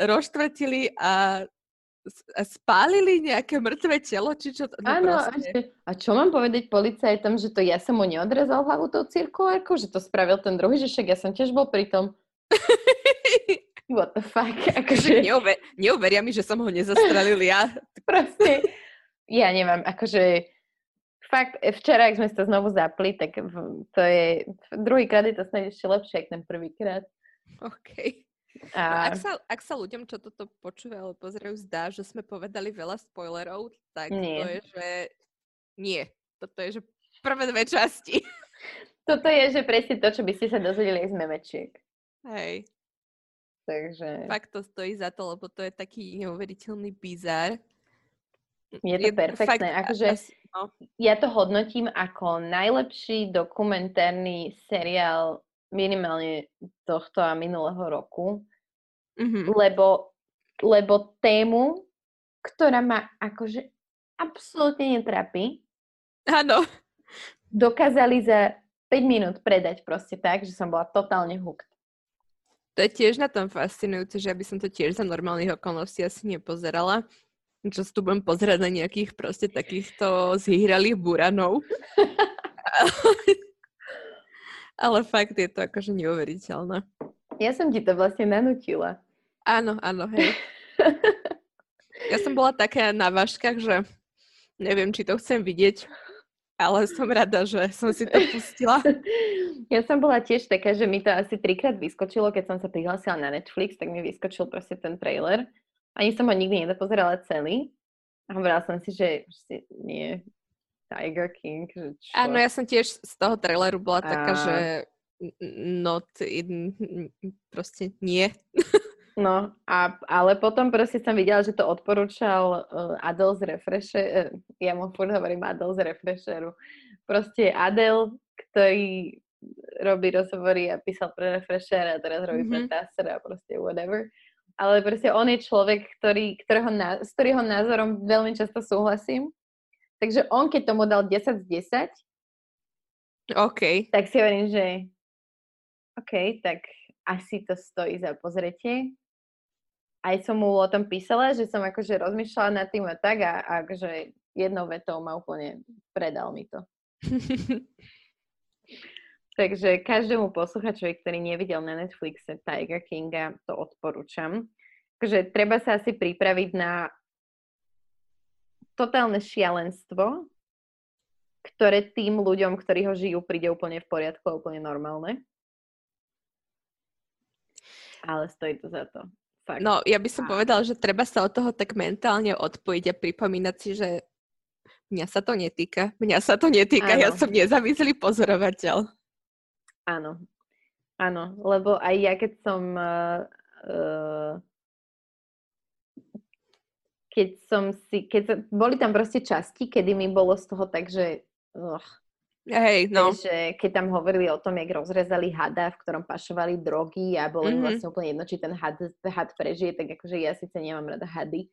roštvetili a spálili nejaké mŕtve telo, či čo? No Áno, a, a čo mám povedať policajtom, že to ja som mu neodrezal hlavu tou cirkulárkou, že to spravil ten druhý, že však ja som tiež bol pri tom. What the fuck? Akože... Neuver, neuveria mi, že som ho nezastrelil ja. Proste, ja neviem, akože fakt, včera, ak sme to znovu zapli, tak to je, druhýkrát je to snad ešte lepšie, ako ten prvýkrát. OK. A... No, ak, sa, ak sa ľuďom, čo toto počúvajú alebo pozerajú, zdá, že sme povedali veľa spoilerov, tak nie. to je, že nie. Toto je, že prvé dve časti. Toto je, že presne to, čo by ste sa dozvedeli z memečiek. Hej. Takže... Fakt to stojí za to, lebo to je taký neuveriteľný bizar. Je to je, perfektné. Fakt, akože no. Ja to hodnotím ako najlepší dokumentárny seriál minimálne tohto a minulého roku, mm-hmm. lebo, lebo tému, ktorá ma akože absolútne netrapí, Áno. dokázali za 5 minút predať proste tak, že som bola totálne hooked. To je tiež na tom fascinujúce, že aby som to tiež za normálnych okolností asi nepozerala. Čo tu budem pozerať na nejakých proste takýchto zhyhralých buranov. Ale fakt je to akože neuveriteľné. Ja som ti to vlastne nanutila. Áno, áno, hej. ja som bola taká na váškach, že neviem, či to chcem vidieť, ale som rada, že som si to pustila. Ja som bola tiež taká, že mi to asi trikrát vyskočilo, keď som sa prihlásila na Netflix, tak mi vyskočil proste ten trailer. Ani som ho nikdy nedopozerala celý. A hovorila som si, že, nie, Tiger King. Že čo? Áno, ja som tiež z toho traileru bola a... taká, že not in, proste nie. No, a, ale potom proste som videla, že to odporúčal uh, Adel z Refresher, uh, ja mu furt hovorím Adel z Refresheru. Proste Adel, ktorý robí rozhovory a písal pre Refresher a teraz robí mm-hmm. pre Tasser a proste whatever. Ale proste on je človek, ktorý, ktorého, s ktorého názorom veľmi často súhlasím Takže on, keď tomu dal 10 z 10, OK. tak si hovorím, že OK, tak asi to stojí za pozretie. Aj som mu o tom písala, že som akože rozmýšľala nad tým a tak a, a akože jednou vetou ma úplne predal mi to. Takže každému posluchačovi, ktorý nevidel na Netflixe Tiger Kinga, to odporúčam. Takže treba sa asi pripraviť na totálne šialenstvo, ktoré tým ľuďom, ktorí ho žijú, príde úplne v poriadku a úplne normálne. Ale stojí to za to. Fakt. No, ja by som a... povedala, že treba sa od toho tak mentálne odpojiť a pripomínať si, že mňa sa to netýka. Mňa sa to netýka, Áno. ja som nezávislý pozorovateľ. Áno. Áno, lebo aj ja keď som uh, keď som si, keď sa, boli tam proste časti, kedy mi bolo z toho tak, že uh, Hej, no. Že keď tam hovorili o tom, jak rozrezali hada, v ktorom pašovali drogy a bolo mm-hmm. vlastne úplne jedno, či ten had, had prežije, tak akože ja síce nemám rada hady,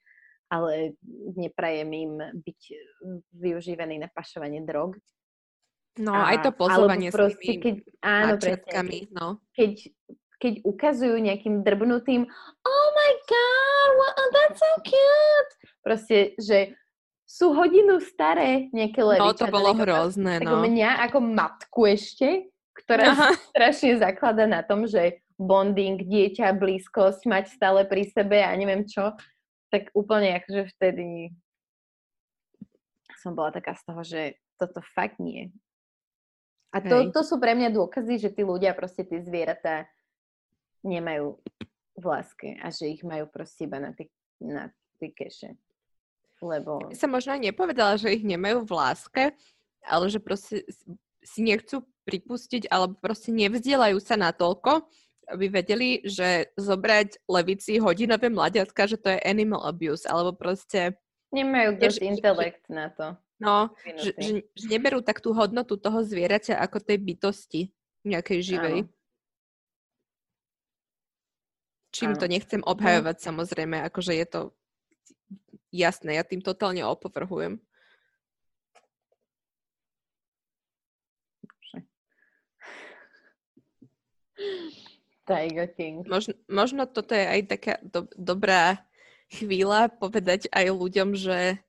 ale neprajem im byť využívaný na pašovanie drog. No, a, aj to pozovanie s tými keď, áno, presne, no. Keď keď ukazujú nejakým drbnutým oh my god, what, oh, that's so cute. Proste, že sú hodinu staré nejaké leviča. No, to bolo hrozné, no. mňa ako matku ešte, ktorá Aha. strašne zaklada na tom, že bonding, dieťa, blízkosť, mať stále pri sebe a neviem čo, tak úplne akože vtedy som bola taká z toho, že toto fakt nie. A to, to sú pre mňa dôkazy, že tí ľudia, proste tí zvieratá, nemajú v láske a že ich majú proste iba na, ty, na keše. Lebo... Ja som možno aj nepovedala, že ich nemajú v láske, ale že proste si nechcú pripustiť alebo proste nevzdielajú sa natoľko, aby vedeli, že zobrať levici hodinové mladiatka, že to je animal abuse, alebo proste... Nemajú dosť intelekt na to. No, že, že, že neberú tak tú hodnotu toho zvieraťa ako tej bytosti nejakej živej. Áno. Čím ano. to nechcem mhm. obhajovať, samozrejme, akože je to jasné, ja tým totálne opovrhujem. Tiger King. Možno, možno toto je aj taká do, dobrá chvíľa povedať aj ľuďom, že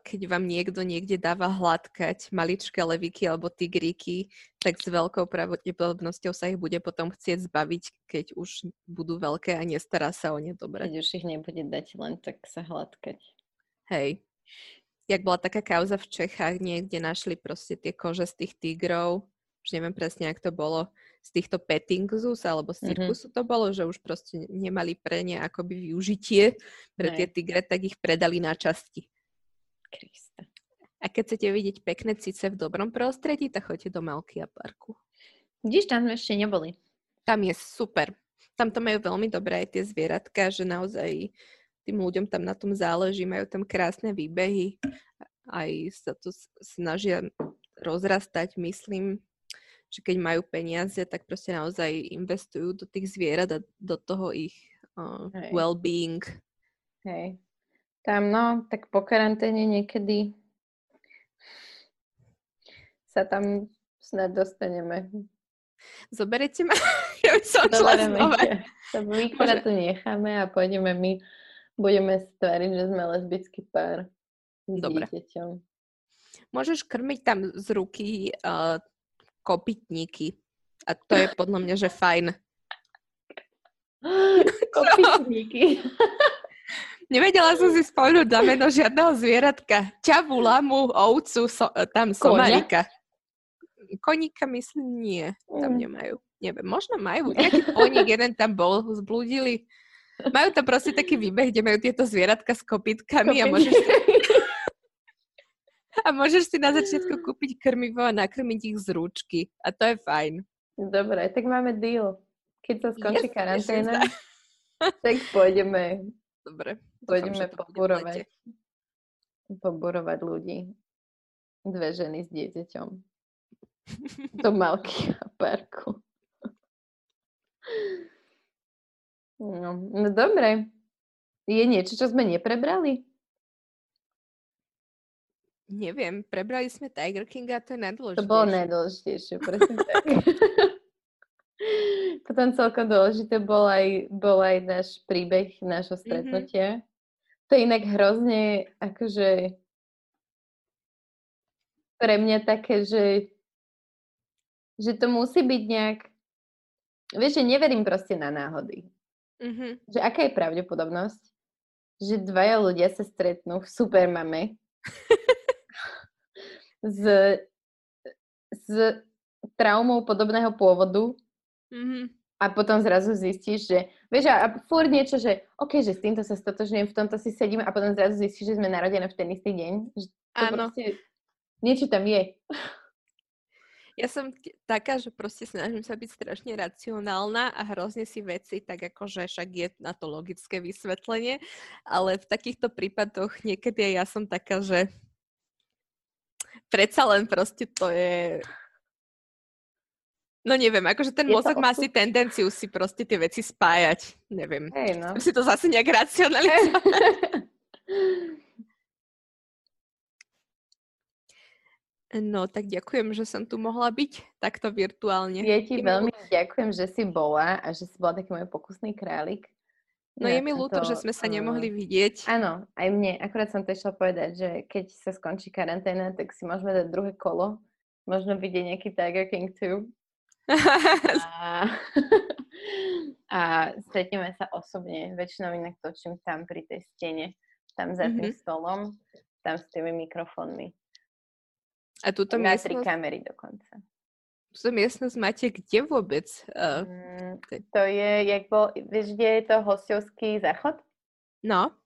keď vám niekto niekde dáva hladkať maličké levíky alebo tigríky, tak s veľkou pravdepodobnosťou sa ich bude potom chcieť zbaviť, keď už budú veľké a nestará sa o ne dobre. Keď už ich nebude dať len tak sa hladkať. Hej. Jak bola taká kauza v Čechách, niekde našli proste tie kože z tých tigrov, už neviem presne, ak to bolo, z týchto petting zoos alebo z mhm. cirkusu mm-hmm. to bolo, že už proste nemali pre ne akoby využitie pre tie tigre, tak ich predali na časti. Krista. A keď chcete vidieť pekné cice v dobrom prostredí, tak choďte do Malkia parku. Vidíš, tam sme ešte neboli. Tam je super. Tam to majú veľmi dobré aj tie zvieratka, že naozaj tým ľuďom tam na tom záleží, majú tam krásne výbehy, aj sa to snažia rozrastať, myslím, že keď majú peniaze, tak proste naozaj investujú do tých zvierat a do toho ich uh, well-being. Hej. Tam no, tak po karanténe niekedy sa tam snad dostaneme. Zoberete ma? ja by som šla znova. My tu necháme a pôjdeme my, budeme stvariť, že sme lesbický pár s Dobre. dieťaťom. Môžeš krmiť tam z ruky uh, kopytníky. A to je podľa mňa, že fajn. kopytníky. Nevedela som si spomenúť na meno žiadneho zvieratka. Ťavu, lamu, ovcu, so, tam somarika. Koníka myslím nie. Tam mm. nemajú. Neviem, možno majú. Nejaký koník jeden tam bol, zblúdili. Majú tam proste taký výbeh, kde majú tieto zvieratka s kopytkami a môžeš si... a môžeš si na začiatku kúpiť krmivo a nakrmiť ich z rúčky. A to je fajn. Dobre, tak máme deal. Keď sa skončí yes, karanténa, tak pôjdeme Dobre. Pôjdeme poburovať, poburovať ľudí. Dve ženy s dieťaťom. Do Malky a parku. No, no dobre. Je niečo, čo sme neprebrali? Neviem, prebrali sme Tiger Kinga, to je najdôležitejšie. To bolo najdôležitejšie, presne tak. Potom celkom dôležité bol aj, bol aj náš príbeh, nášho mhm. stretnutia. To je inak hrozne, akože pre mňa také, že, že to musí byť nejak, vieš, že neverím proste na náhody. Mm-hmm. Že aká je pravdepodobnosť, že dvaja ľudia sa stretnú v supermame s, s traumou podobného pôvodu mm-hmm a potom zrazu zistíš, že vieš, a, a furt niečo, že OK, že s týmto sa stotožňujem, v tomto si sedím a potom zrazu zistíš, že sme narodené v ten istý deň. Že to Áno. Proste, niečo tam je. Ja som t- taká, že proste snažím sa byť strašne racionálna a hrozne si veci, tak akože však je na to logické vysvetlenie, ale v takýchto prípadoch niekedy ja som taká, že predsa len proste to je No neviem, akože ten mozog má si tendenciu si proste tie veci spájať. Neviem. Hey, no. Si to zase nejak racionalizovať. No, tak ďakujem, že som tu mohla byť takto virtuálne. Ja ti veľmi ďakujem, že si bola a že si bola taký môj pokusný králik. No je mi ľúto, že sme sa nemohli vidieť. Áno, aj mne. Akurát som to išla povedať, že keď sa skončí karanténa, tak si môžeme dať druhé kolo. Možno vidieť nejaký Tiger King 2 a, a stretneme sa osobne. Väčšinou inak točím tam pri tej stene, tam za tým mm-hmm. stolom, tam s tými mikrofónmi. A túto Na miestnosť... tri kamery dokonca. Túto miestnosť máte kde vôbec? Uh, to je, jak bol, vieš, kde je to hostovský záchod? No.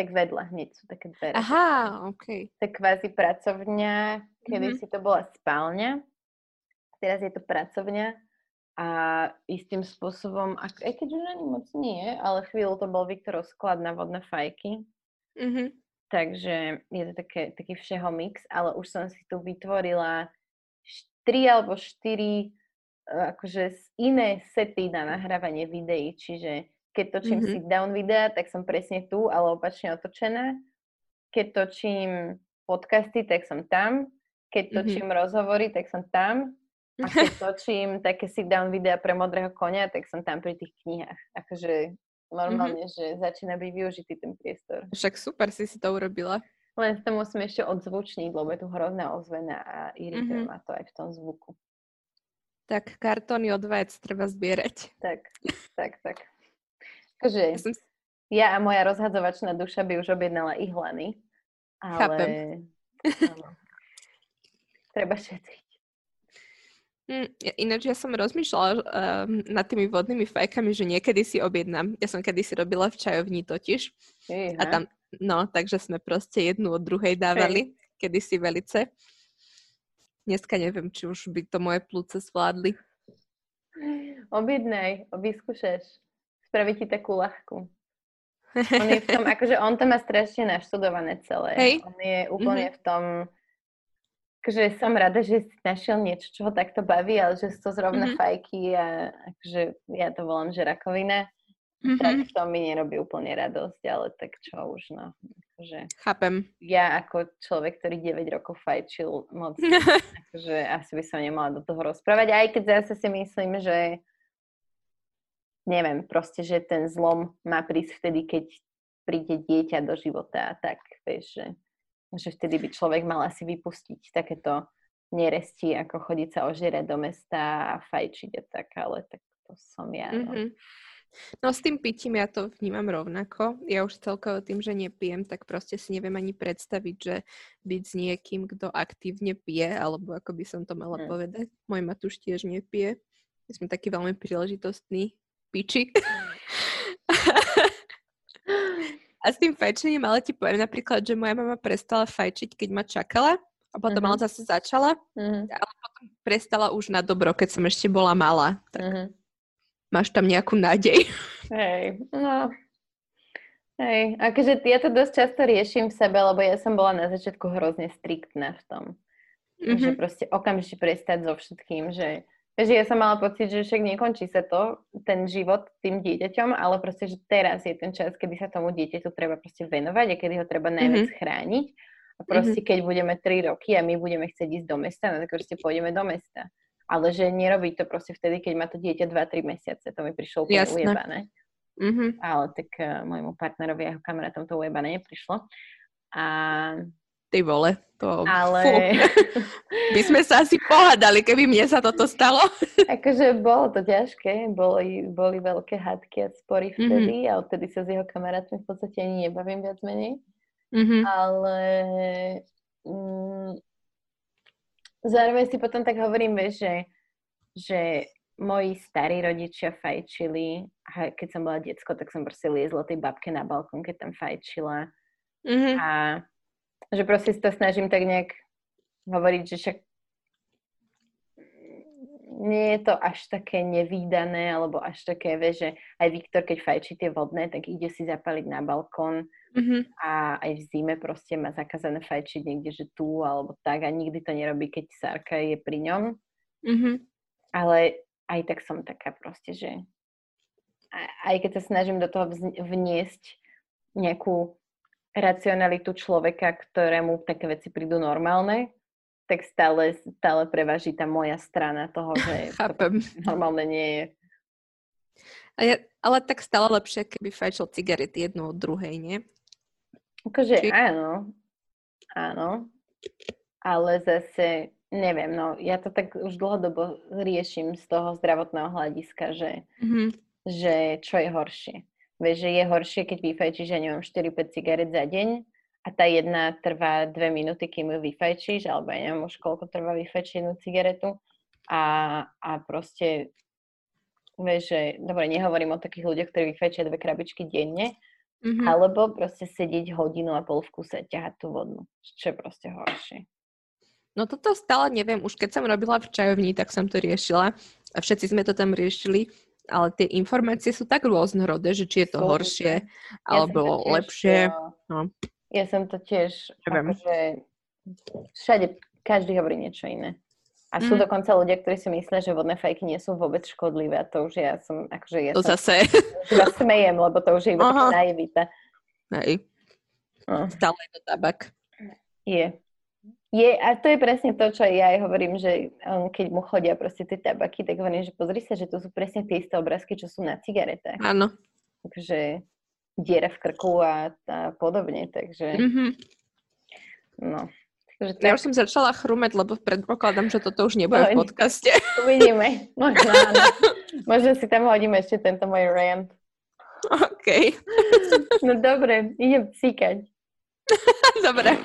Tak vedľa hneď sú také dvere. Aha, ok. Tak kvázi pracovňa, kedy mm-hmm. si to bola spálňa teraz je to pracovňa a istým spôsobom, aj keď už ani moc nie, ale chvíľu to bol Viktorov sklad na vodné fajky. Mm-hmm. Takže je to také, taký všeho mix, ale už som si tu vytvorila tri alebo štyri e, akože iné sety na nahrávanie videí, čiže keď točím mm-hmm. sit-down videa, tak som presne tu, ale opačne otočená. Keď točím podcasty, tak som tam. Keď mm-hmm. točím mm-hmm. rozhovory, tak som tam. A točím také sit-down videa pre modrého konia, tak som tam pri tých knihách. Akože normálne, mm-hmm. že začína byť využitý ten priestor. Však super si si to urobila. Len to musím ešte odzvučniť, lebo je tu hrozná ozvena a irituje mm-hmm. ma to aj v tom zvuku. Tak kartóny od vec treba zbierať. Tak, tak, tak. Takže ja, som... ja a moja rozhadzovačná duša by už objednala ihlany, ale... Chápem. Treba šetriť. Mm, ináč ja som rozmýšľala uh, nad tými vodnými fajkami, že niekedy si objednám. Ja som kedy si robila v čajovni totiž. Ejha. A tam, no, takže sme proste jednu od druhej dávali, Ej. kedy si velice. Dneska neviem, či už by to moje plúce zvládli. Objednaj, vyskúšaš. Spraví ti takú ľahkú. On je v tom, akože on to má strašne naštudované celé. Hej. On je úplne mm-hmm. v tom akože som rada, že si našiel niečo, čo ho takto baví, ale že sú to zrovna mm-hmm. fajky a akože ja to volám, že rakovina, mm-hmm. tak to mi nerobí úplne radosť, ale tak čo už, no. Akože Chápem. Ja ako človek, ktorý 9 rokov fajčil moc, akože asi by som nemala do toho rozprávať, aj keď zase si myslím, že neviem, proste, že ten zlom má prísť vtedy, keď príde dieťa do života a tak, vieš, že že vtedy by človek mal asi vypustiť takéto neresti, ako chodiť sa ožierať do mesta a fajčiť a tak, ale tak to som ja. No. Mm-hmm. No s tým pitím ja to vnímam rovnako. Ja už celkovo tým, že nepijem, tak proste si neviem ani predstaviť, že byť s niekým, kto aktívne pije, alebo ako by som to mala mm. povedať. Môj Matúš tiež nepije. My sme takí veľmi príležitostní piči. A s tým fajčením, ale ti poviem napríklad, že moja mama prestala fajčiť, keď ma čakala a potom uh-huh. ale zase začala, uh-huh. ale potom prestala už na dobro, keď som ešte bola malá. Tak uh-huh. máš tam nejakú nádej. Hej, no. Hej, akože ja to dosť často riešim v sebe, lebo ja som bola na začiatku hrozne striktná v tom. Uh-huh. Že proste okamžite prestať so všetkým, že Takže ja som mala pocit, že však nekončí sa to, ten život tým dieťaťom, ale proste, že teraz je ten čas, kedy sa tomu dieťaťu treba proste venovať a kedy ho treba najviac mm-hmm. chrániť. A proste, mm-hmm. keď budeme 3 roky a my budeme chcieť ísť do mesta, no tak proste pôjdeme do mesta. Ale že nerobiť to proste vtedy, keď má to dieťa 2-3 mesiace. To mi prišlo úplne Jasne. ujebané. Mm-hmm. Ale tak uh, môjmu partnerovi a jeho kamarátom to ujebané neprišlo. A Ty vole, to... Ale... Fú. By sme sa asi pohádali, keby mne sa toto stalo. akože bolo to ťažké, boli, boli veľké hádky a spory mhm. vtedy mm-hmm. a odtedy sa s jeho kamarátmi v podstate ani nebavím viac menej. Mm-hmm. Ale mm, zároveň si potom tak hovorím, vieš, že, že moji starí rodičia fajčili a keď som bola diecko, tak som proste liezla tej babke na balkón, keď tam fajčila. Mm-hmm. A že proste to snažím tak nejak hovoriť, že však nie je to až také nevýdané, alebo až také, vieš, že aj Viktor, keď fajčí tie vodné, tak ide si zapaliť na balkón mm-hmm. a aj v zime proste má zakázané fajčiť niekde, že tu alebo tak a nikdy to nerobí, keď Sárka je pri ňom. Mm-hmm. Ale aj tak som taká proste, že aj keď sa snažím do toho vniesť nejakú racionalitu človeka, ktorému také veci prídu normálne, tak stále, stále prevaží tá moja strana toho, že Chápem. normálne nie je. A ja, ale tak stále lepšie, keby fajčil cigarety jednu od druhej, nie? Akože Či... áno, áno, ale zase neviem, no ja to tak už dlhodobo riešim z toho zdravotného hľadiska, že, mm-hmm. že čo je horšie Vieš, že je horšie, keď vyfajčíš, ja neviem, 4-5 cigaret za deň a tá jedna trvá 2 minúty, kým ju vyfajčíš, alebo ja neviem už koľko trvá vyfajčiť jednu cigaretu a, a proste vieš, že, dobre, nehovorím o takých ľuďoch, ktorí vyfajčia dve krabičky denne, mm-hmm. alebo proste sedieť hodinu a pol v kuse, ťahať tú vodnú, čo je proste horšie. No toto stále neviem, už keď som robila v čajovni, tak som to riešila a všetci sme to tam riešili ale tie informácie sú tak rôznorodé, že či je to horšie alebo ja lepšie. No. Ja som to tiež, akože všade, každý hovorí niečo iné. A sú mm. dokonca ľudia, ktorí si myslia, že vodné fajky nie sú vôbec škodlivé. A to už ja som, akože ja to som, zase. Ja smejem, lebo to už je iba naivita. Hej. No. Stále je to tabak. Je. Je, a to je presne to, čo ja aj hovorím, že um, keď mu chodia proste tie tabaky, tak hovorím, že pozri sa, že to sú presne tie isté obrázky, čo sú na cigaretách. Áno. Takže diera v krku a, a podobne, takže... Mm-hmm. No. Takže tak... Ja už som začala chrumať, lebo predpokladám, že toto už nebude no, v podcaste. Uvidíme. Možno, áno. Možno si tam hodíme ešte tento môj rant. OK. No dobre, idem psíkať. dobre.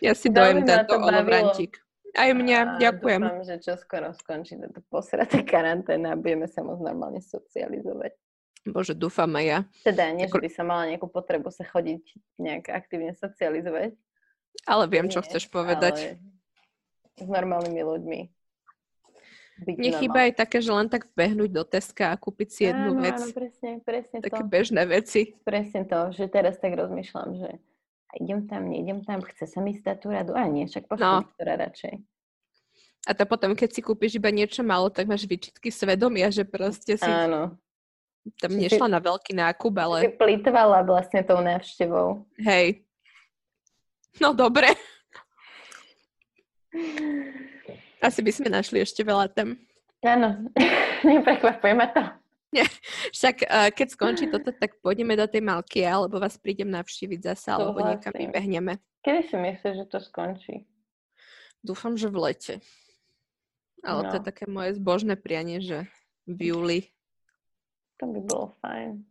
Ja si dojem tento olovrantík. Aj mňa, a ďakujem. Dúfam, že čo skoro skončí táto posratá karanténa a budeme sa môcť normálne socializovať. Bože, dúfam aj ja. Teda nie, že by som mala nejakú potrebu sa chodiť nejak aktívne socializovať. Ale viem, nie, čo chceš povedať. s normálnymi ľuďmi. Nechýba aj také, že len tak vbehnúť do Teska a kúpiť si jednu áno, vec. Áno, presne, presne také to. bežné veci. Presne to, že teraz tak rozmýšľam, že a idem tam, neidem tam, chce sa mi stať tú radu. A nie, však pošlem no. radšej. A to potom, keď si kúpiš iba niečo malo, tak máš výčitky svedomia, že proste si Áno. tam nešla si, na veľký nákup, ale... Si plýtvala vlastne tou návštevou. Hej. No dobre. Asi by sme našli ešte veľa tém. Áno, neprekvapuje ma to. Nie. Však uh, keď skončí toto, tak pôjdeme do tej Malky, alebo vás prídem navštíviť zase, alebo niekam vybehneme. Kedy si myslíš, že to skončí? Dúfam, že v lete. Ale no. to je také moje zbožné prianie, že v júli. To by bolo fajn.